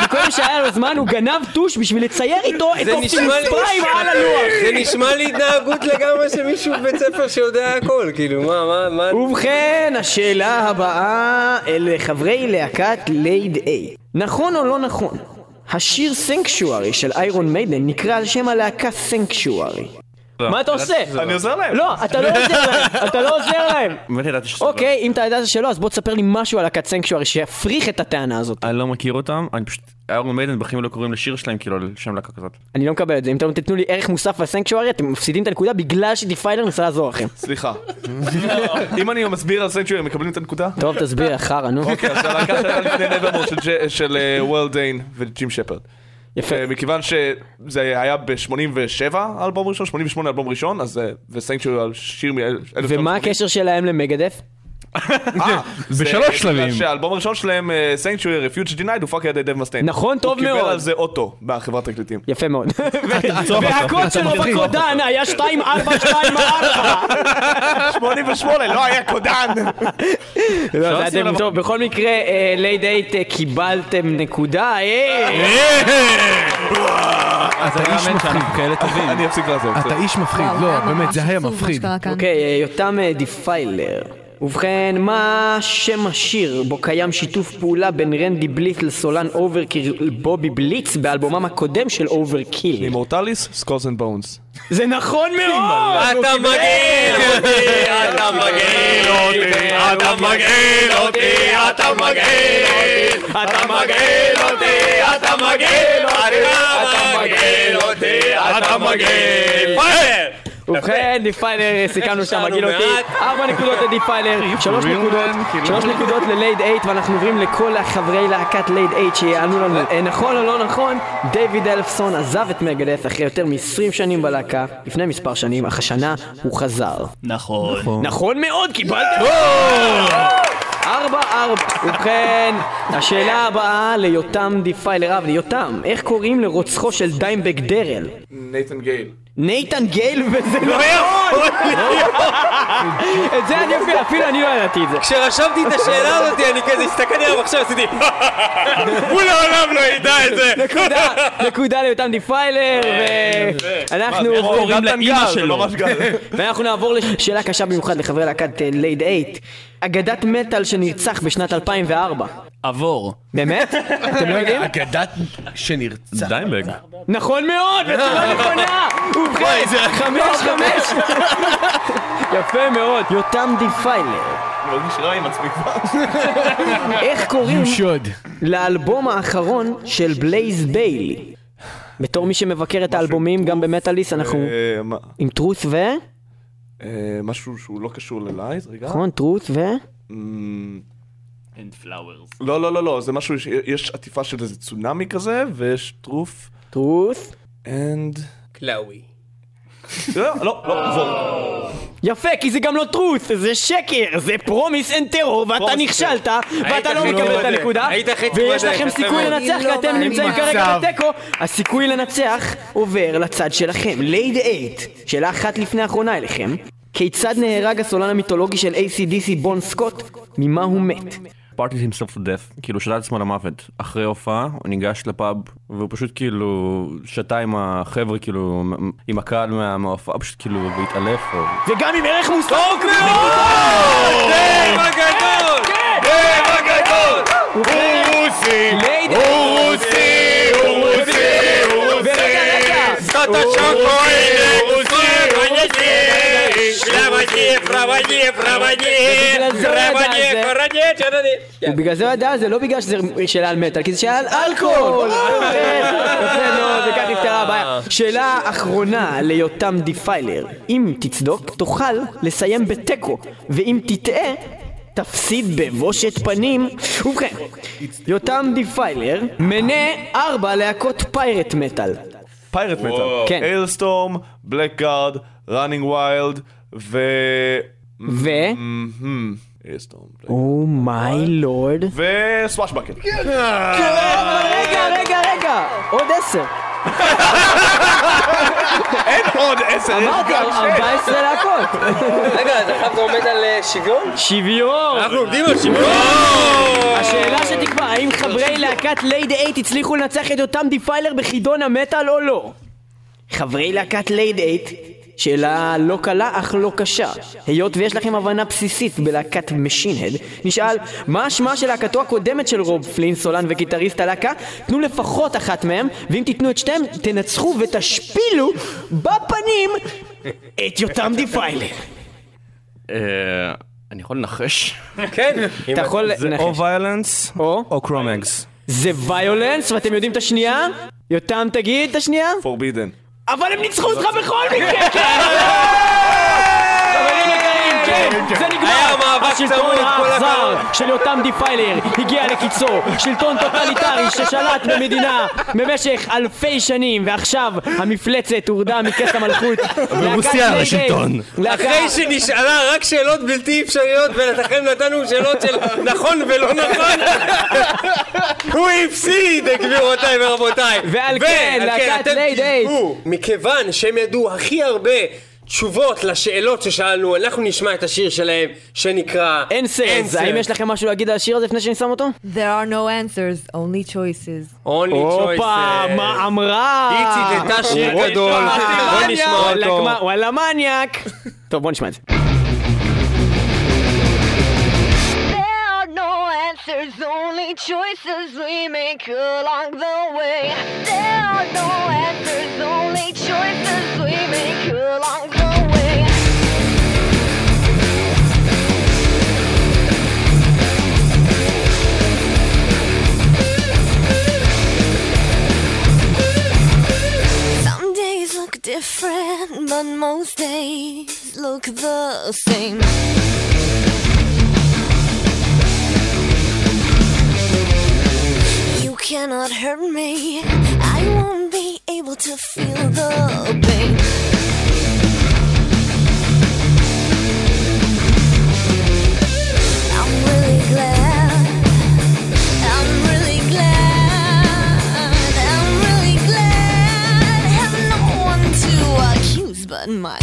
מקודם שהיה לו זמן, הוא גנב טוש בשביל לצייר איתו את זה אופטימוס פריים על הלוח. זה נשמע לי התנהגות לגמרי של מישהו בבית ספר שיודע הכל, כאילו מה, מה, מה... ובכן, השאלה הבאה אל חברי להקת לייד איי. נכון או לא נכון? השיר Sanctuary של Iron Maiden נקרא על שם הלהקה Sanctuary. מה אתה עושה? אני עוזר להם. לא, אתה לא עוזר להם, אתה לא עוזר להם. באמת ידעתי שזה לא. אוקיי, אם אתה ידעת שלא, אז בוא תספר לי משהו על להקת Sanctuary שיפריך את הטענה הזאת. אני לא מכיר אותם, אני פשוט... Iron Maiden בחיים לא קוראים לשיר שלהם כאילו על שם להקה כזאת. אני לא מקבל את זה, אם אתם לא תיתנו לי ערך מוסף על Sanctuary, אתם מפסידים את הנקודה בגלל שדיפיילר ניסה לעזור לכם. סליחה. אם אני מסביר על Sanctuary, הם מקבלים את הנקודה? טוב, תסביר, חרא, נו. אוקיי, אז הלהקה של ג'- של אה, דיין וג'ים שפרד. יפה. אה, מכיוון שזה היה ב-87 אלבום ראשון, 88 אלבום ראשון, אז אה, ו Sanctuary על שיר מ-1980. ומה הקשר שלהם ל Megadeth? בשלוש שלבים. שהאלבום הראשון שלהם, Sanctuary, Refuge Denied, הופק על ידי דייב מסטיין. נכון, טוב הוא קיבל מאוד. על זה אוטו בחברת תקליטים. יפה מאוד. והקוד שלו בקודן היה 2424. 88, לא היה קודן. לא, טוב. בכל מקרה, אה, ליד אייט אה, קיבלתם נקודה. אה. אז היה האמת שאנחנו כאלה טובים. אני אפסיק לעזור. אתה איש מפחיד, לא, באמת, זה היה מפחיד. אוקיי, אה, יותם אה, דיפיילר. ובכן, מה שם השיר בו קיים שיתוף פעולה בין רנדי בליית' לסולן Overkill בובי בליץ באלבומם הקודם של Overkill? Immortalis, Skull and Bones. זה נכון מאוד! אתה מגעיל אותי, אתה מגעיל אותי, אתה מגעיל אותי, אתה מגעיל אותי, אתה מגעיל אותי, אתה מגעיל אותי, אתה מגעיל אותי, אתה מגעיל. ובכן, דיפיילר, סיכמנו אותי. מעט. ארבע נקודות לדיפיילר, שלוש נקודות, שלוש נקודות ללייד אייט, ואנחנו עוברים לכל חברי להקת לייד אייט שיענו לנו. אה, נכון או לא נכון, דיוויד אלפסון עזב את Megadeth אחרי יותר מ-20 שנים בלהקה, לפני מספר שנים, אך השנה הוא חזר. נכון. נכון מאוד, קיבלתם! ארבע ארבע. ובכן, השאלה הבאה ליותם דיפיילר אבני. יותם, איך קוראים לרוצחו של דיימבג דארל? נייתן גייל. נייתן גייל וזה לא יכול את זה אני אפילו, אפילו אני לא ידעתי את זה. כשרשמתי את השאלה הזאת, אני כזה הסתכלתי עליו עכשיו, עשיתי... הוא לעולם לא ידע את זה. נקודה, נקודה ליותם דיפיילר, ואנחנו איך קוראים לאימא שלו? גל. ואנחנו נעבור לשאלה קשה במיוחד לחברי להקת לייד אייט. אגדת מטאל שנרצח בשנת 2004. עבור. באמת? אתם לא יודעים? אגדת שנרצח. דיימבג. נכון מאוד, בצורה נכונה! ובכן, חמש חמש! יפה מאוד. יותם דיפיילר. אני מרגיש רע עם עצמי כבר. איך קוראים. לאלבום האחרון של בלייז ביילי? בתור מי שמבקר את האלבומים גם במטאליס אנחנו אה, עם טרוס ו... אה, משהו שהוא לא קשור ללייז, רגע. נכון, טרוס ו... And flowers. לא, לא, לא, לא, זה משהו, ש- יש עטיפה של איזה צונאמי כזה, ויש טרוף, טרוס. and... קלאוי. לא, לא, לא, עזוב. יפה, כי זה גם לא Truth, זה שקר, זה Promise and Terror, ואתה Promise and נכשלת, ואתה לא מקבל את הנקודה, ויש לכם סיכוי. לנצח, כי אתם. נמצאים כרגע. בתיקו, הסיכוי לנצח עובר לצד שלכם. לייד אייט, שאלה אחת לפני האחרונה אליכם, כיצד נהרג הסולן המיתולוגי של ACDC בון סקוט? ממה הוא מת? Partied himself to death, כאילו שתה את עצמו למוות. אחרי הופעה, הוא ניגש לפאב, והוא פשוט כאילו שתה עם החבר'ה, כאילו, עם הקהל מה- מההופעה, פשוט כאילו, והתעלף. או... וגם עם ערך מוסף! טוב מאוד! דייב הגדול! דייב הגדול! הוא רוסי! הוא רוסי! הוא רוסי! הוא רוסי! זאת השוקולד! רוסי! פרבדי, פרבדי, פרבדי, פרבדי, פרבדי. ובגלל זה הוא ידע, זה לא בגלל שזה שאלה על מטאל, כי זה שאלה על אלכוהול! יפה מאוד, וכך נפתרה הבעיה. שאלה אחרונה ליותם דיפיילר. אם תצדוק, תוכל לסיים בתיקו, ואם תטעה... תפסיד בבושת פנים. ובכן, יותם דיפיילר מנה ארבע להקות Pirate Metal. Pirate Metal. כן. Alestorm, Blackguard, Running Wild, ו... ו? Oh my lord. ו Swashbuckle. רגע, רגע, רגע, עוד עשר. אין עוד עשר, יש גם שש. 14 להקות. רגע, אז עכשיו זה עומד על אה, שוויון? שוויון! אנחנו עומדים על שוויון! השאלה שתקבע, האם חברי להקת לייד 8 הצליחו לנצח את יותם דיפיילר בחידון המטאל או לא? חברי להקת לייד 8, שאלה לא קלה אך לא קשה. היות ויש לכם הבנה בסיסית בלהקת Machine Head, נשאל, מה השם של להקתו הקודמת של רוב פלין, סולן וגיטריסט הלהקה? תנו לפחות אחת מהם, ואם תיתנו את שתיהם, תנצחו ותשפילו בפנים את יותם דיפיילר. אה, אני יכול לנחש? כן. אתה יכול זה לנחש. או Vio-lence או? Cro-Mags. זה Vio-lence, ואתם יודעים את השנייה? יותם תגיד את השנייה? Forbidden. אבל הם ניצחו אותך בכל מקרה! כן! חברים יקרים, כן, זה היה נגמר! מאבק השלטון האכזר הכבוד. של יותם Defiler הגיע לקיצו שלטון טוטליטרי ששלט במדינה במשך אלפי שנים ועכשיו המפלצת הורדה מכס המלכות ברוסיה להקת לשלטון. אחרי שנשאלה רק שאלות בלתי אפשריות ולכן נתנו שאלות של נכון ולא נכון הוא הפסיד גבירותיי ורבותיי ועל כן, להקת אתם לייד אייט. תשמעו, מכיוון שהם ידעו הכי הרבה תשובות לשאלות ששאלנו אנחנו נשמע את השיר שלהם שנקרא אנסרס, האם יש לכם משהו להגיד על השיר הזה לפני שאני שם אותו? There are no answers, only choices. Only הופה, choices. מה אמרה? היא ציטטה שיר גדול בוא נשמע אותו וואלה מניאק. טוב בוא נשמע את זה. There are no answers, only choices we make along the way. There are no answers, only choices we make along the way. Look different, but most days look the same. You cannot hurt me. I won't be able to feel the pain. I'm really glad. but my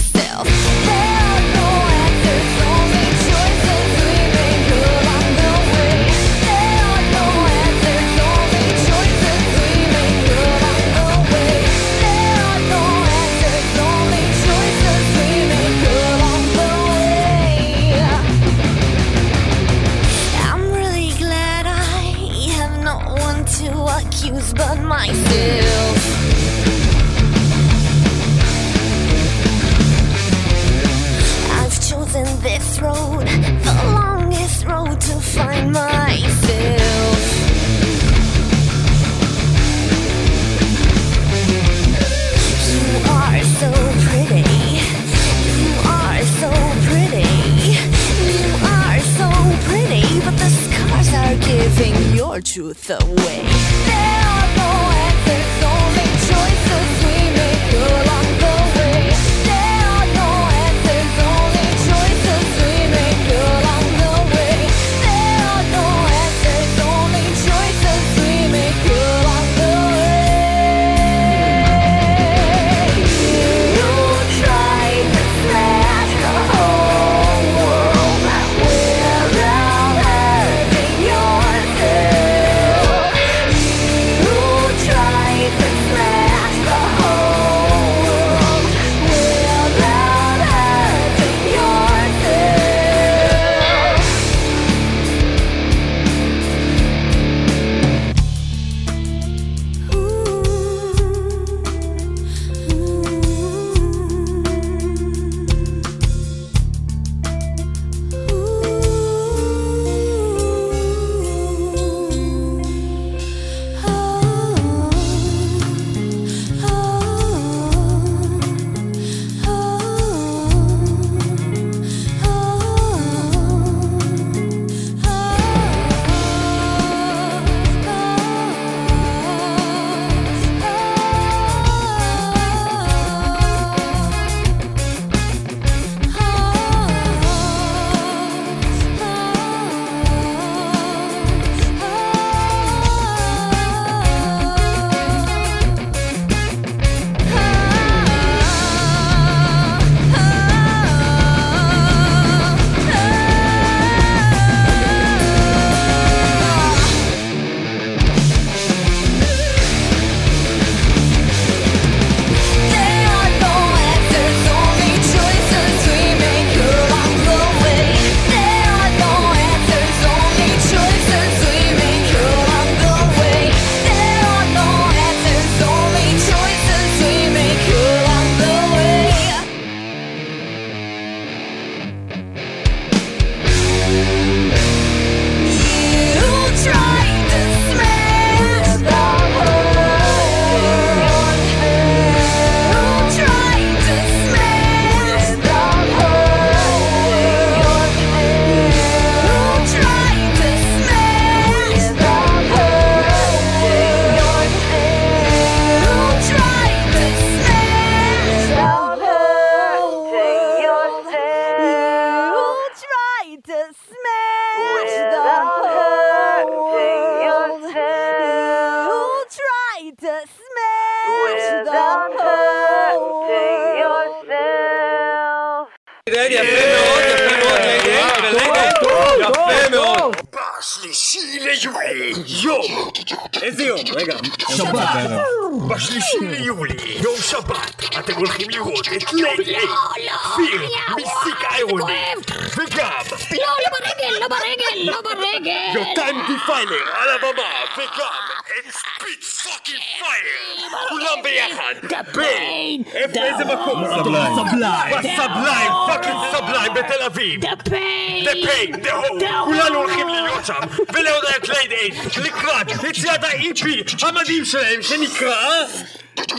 בתל אביב. The pain. The pain, the hope. כולנו הולכים להיות שם ולעודד את לייד אייד לקראת יציאת ה-EP המדהים שלהם שנקרא...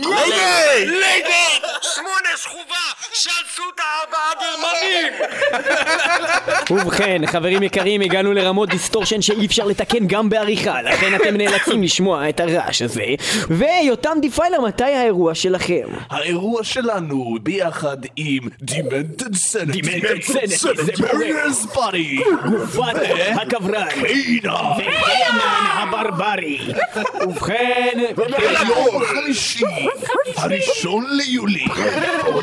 ליידי! ליידי! שמונה שכובה שאנסו את הארבעה הגרמנים! ובכן, חברים יקרים, הגענו לרמות distortion שאי אפשר לתקן גם בעריכה, לכן אתם נאלצים לשמוע את הרעש הזה. ויותם Defiler, מתי האירוע שלכם? האירוע שלנו ביחד עם Demented Sanity. Demented Sanity, זה פורס ברי. גופת הקברן. קיינה. וקיימן הברברי. ובכן, ביום החמישי, הראשון ליולי,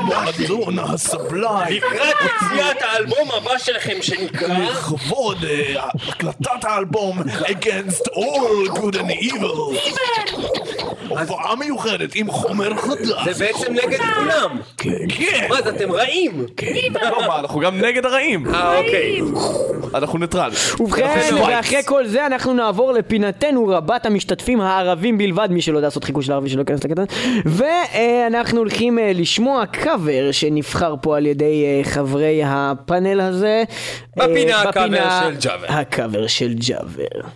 מועדון הסבליים. לקראת יציאת האלבום הבא שלכם שנקרא... לכבוד אה, הקלטת האלבום Against All Good and Evil. הופעה מיוחדת עם חומר חדש. זה בעצם נגד כולם. כן. מה, אז אתם רעים. לא, מה, אנחנו גם נגד הרעים. אה, אוקיי. אנחנו neutral. ובכן. ואחרי כל זה אנחנו נעבור לפינתנו רבת המשתתפים הערבים בלבד, מי שלא יודע לעשות חיקוי של ערבי שלא ייכנס לקטן, ואנחנו הולכים אה, לשמוע קאבר שנבחר פה על ידי אה, חברי הפאנל הזה. אה, בפינה הקאבר של ג'אבר. הקאבר של ג'אבר.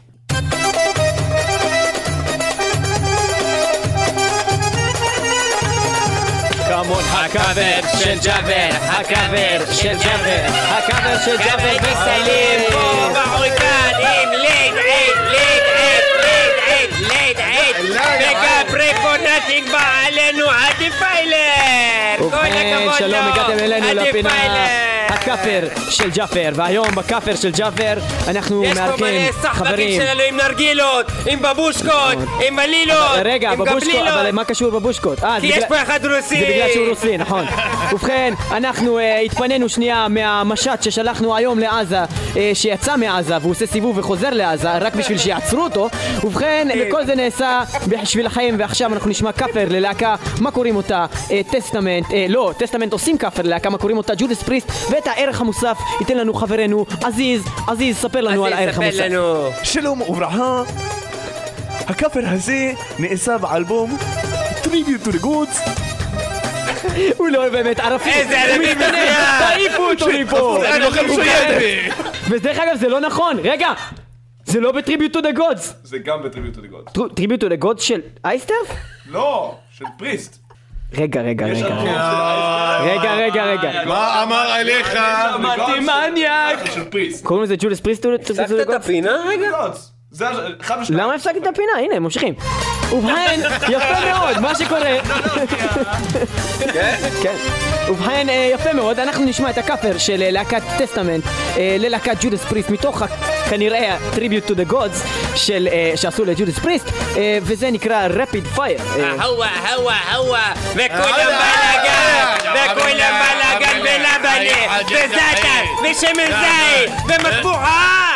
כמון הקאבר של ג'אבר, הקאבר של ג'אבר, הקאבר של ג'אבר מסיילים פה באוריקן עם ליד עד, ליד עד, ליד עד, וגברי פה נאטינג בא עלינו הדיפיילר! כל ובכן, הכבוד שלום, לו, הגעתם הכאפר של ג'אפר, והיום בכאפר של ג'אפר אנחנו יש פה מלא מארחים סחבקים חברים. שלנו עם נרגילות, עם בבושקות, עם מלילות, רגע, עם בבושקות. אבל מה קשור בבושקות? אה, כי יש פה אחד רוסי. זה בגלל שהוא רוסי, נכון. ובכן, אנחנו אה, התפנינו שנייה מהמשט ששלחנו היום לעזה, אה, שיצא מעזה והוא עושה סיבוב וחוזר לעזה, רק בשביל שיעצרו אותו. ובכן, וכל זה נעשה בשביל החיים, ועכשיו אנחנו נשמע קאבר ללהקה, מה קוראים אותה? Testament, לא, Testament עושים קאבר ללהקה, מה קוראים אותה? Judas Priest, ואת הערך המוסף ייתן לנו חברנו עזיז, עזיז, ספר לנו על הערך ספר המוסף. לנו. שלום וברכה. הקאבר הזה נעשה באלבום Tribute to the Gods. הוא לא באמת ערבי, איזה הוא ערבי מזוין. תעיפו אותו מפה. אני לא חושב שיידה. ודרך אגב זה לא נכון, רגע, זה לא ב Tribute to the Gods. זה גם ב-Tribute to the Gods. Tribute to the Gods של Iced Earth? לא, של Priest. רגע, רגע, רגע. רגע, רגע, רגע. מה אמר עליך? אמרתי מניאק. קוראים לזה Judas Priest? הפסקת את הפינה רגע? זה אחד ושניים. למה הפסקתי את הפינה? הנה, ממשיכים. ובכן, יפה מאוד, מה שקורה... כן. ובכן, אה, יפה מאוד, אנחנו נשמע את הקאבר של אה, להקת Testament אה, ללהקת Judas Priest, מתוך כנראה Tribute to the Gods שעשו ל Judas Priest, אה, וזה נקרא Rapid Fire. הווה, הווה, הווה, וכולם בלאגן, וכולם בלאגן ולבנה, וזאטה, ושמן זית, ומטבוחה!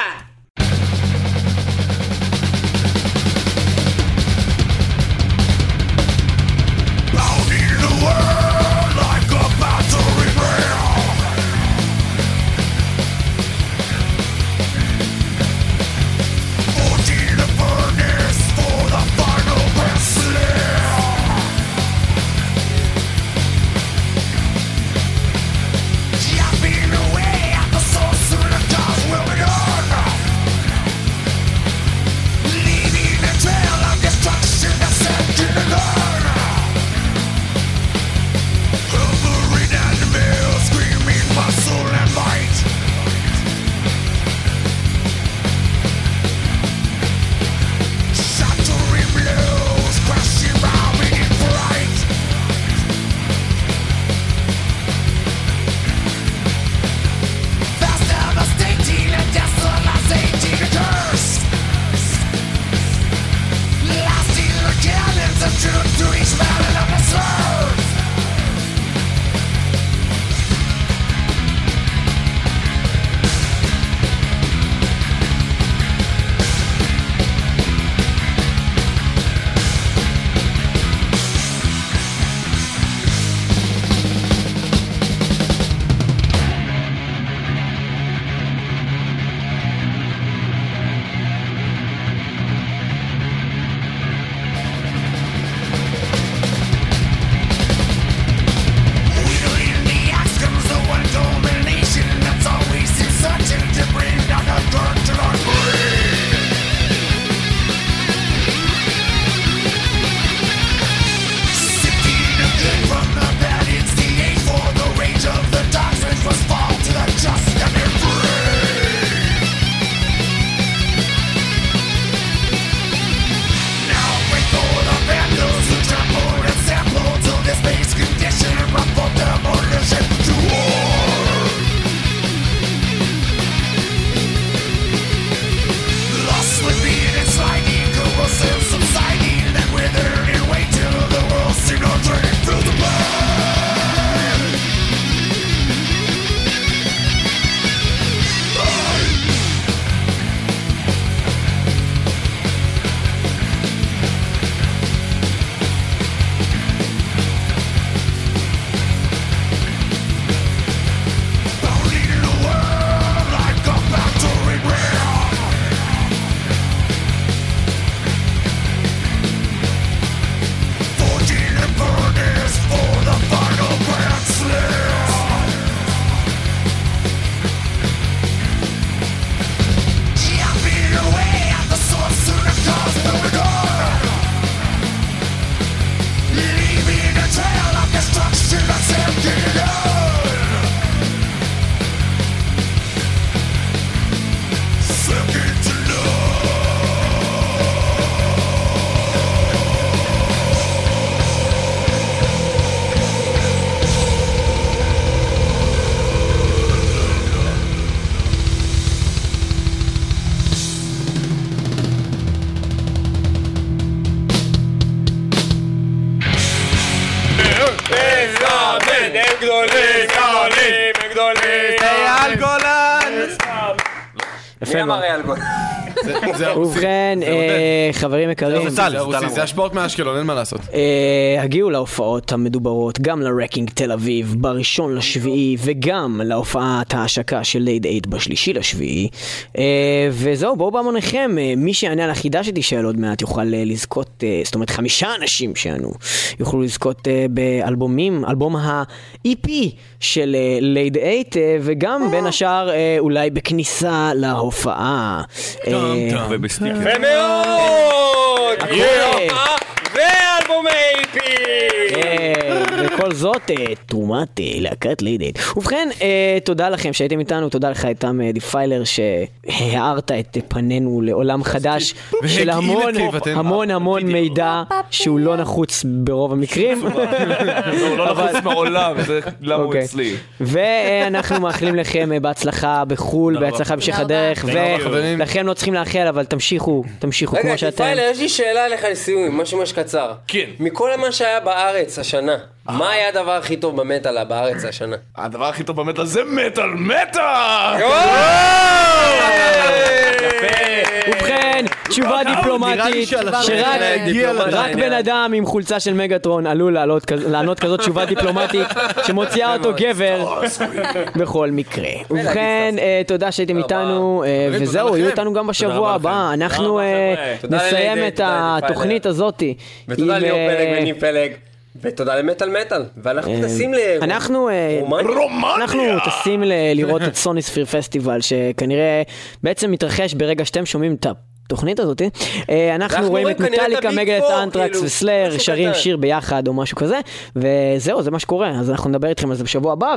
יקרים, זה השפעות מאשקלון, אין מה לעשות. אה, הגיעו להופעות המדוברות, גם ל Wrecking תל אביב בראשון לשביעי, וגם להופעת ההשקה של לייד 8 בשלישי לשביעי. אה, וזהו, בואו בהמוניכם, אה, מי שיענה על החידה שתישאל עוד מעט יוכל לזכות, זאת אומרת חמישה אנשים שיענו, יוכלו לזכות באלבומים, אלבום ה-EP של לייד 8, אה, וגם בין השאר אולי בכניסה להופעה. ובסטיקר. יפה מאוד! הכל. יופי! ואלבום EP! אה, וכל זאת, אה, תרומת אה, להקת לידית. ובכן, אה, תודה לכם שהייתם איתנו, תודה לך יותם Defiler שהארת את פנינו לעולם חדש של המון. המון המון מידע שהוא לא נחוץ ברוב המקרים. הוא לא נחוץ מעולם, זה למה הוא אוקיי. אצלי. ואנחנו מאחלים לכם בהצלחה בחו"ל, בהצלחה בהמשך. הדרך. ולכם לא צריכים לאחל, אבל תמשיכו, תמשיכו רגע, כמו שאתם. טיפיילר, יש לי שאלה אליך לסיום, משהו ממש קצר. כן. מכל מה שהיה בארץ השנה, מה היה הדבר הכי טוב במטאל בארץ השנה? הדבר הכי טוב במטאל זה מטאל מטאל! ובכן, תשובה דיפלומטית, שרק רק בן אדם עם חולצה של מגאטרון עלול לענות כזאת תשובה דיפלומטית שמוציאה אותו גבר בכל מקרה. ובכן, אה, תודה שהייתם איתנו, אה, וזהו, יהיו. איתנו גם בשבוע הבא. אנחנו אה, נסיים את התוכנית הזאתי. ותודה ליאור אה, פלג וניב פלג. ותודה למטאל מטאל. ואנחנו טסים ל... אנחנו, אה, רומניה. אנחנו טסים ל- לראות את סוני ספיר פסטיבל, שכנראה בעצם מתרחש ברגע שאתם שומעים את התוכנית הזאת. אה, אנחנו רואים את מטאליקה, מגלת פור, אנטרקס כאילו, וסלאר, שרים. שיר ביחד או משהו כזה, וזהו, זה מה שקורה, אז אנחנו נדבר איתכם על זה בשבוע הבא,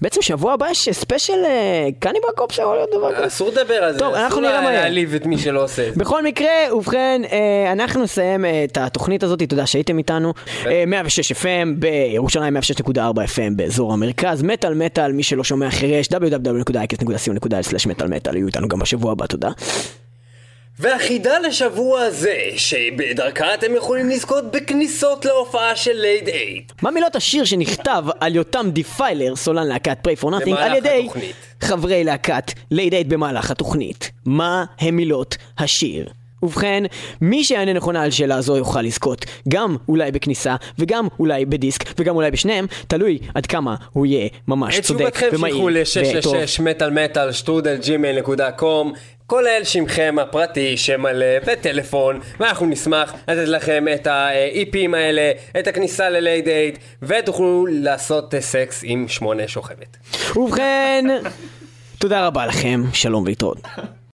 ובעצם שבוע הבא יש ספיישל אה, Cannibal Corpse שיכול להיות דבר כזה. אסור לדבר על זה. טוב, אנחנו אסור. להעליב את מי שלא עושה את זה. בכל מקרה, ובכן, אה, אנחנו נסיים אה, את התוכנית הזאת, תודה שהייתם איתנו. אה, 106 FM בירושלים, 106.4 FM באזור המרכז, מטאל מטאל, מי שלא שומע חירש, www.ix.co.il/מטאל מטאל, יהיו איתנו גם בשבוע הבא, תודה. והחידה לשבוע הזה, שבדרכה אתם יכולים לזכות בכניסות להופעה של לייד 8. מה מילות השיר שנכתב על יותם Defiler, סולן להקת Pray for Nothing, על ידי התוכנית. חברי להקת לייד 8 במהלך התוכנית? מה הם מילות השיר? ובכן, מי שיענה נכונה על שאלה זו יוכל לזכות גם אולי בכניסה וגם אולי בדיסק וגם אולי בשניהם, תלוי עד כמה הוא יהיה ממש את צודק תשובתכם ומהיר שילחו וטוב. ל-666 מטאל מטאל שטרודל Gmail נקודה com כולל שמכם הפרטי, שם מלא וטלפון ואנחנו נשמח לתת לכם את ה-EPים האלה, את הכניסה ללייד 8 ותוכלו לעשות סקס עם שמונה שוכבת. ובכן, תודה רבה לכם, שלום ולהתראות.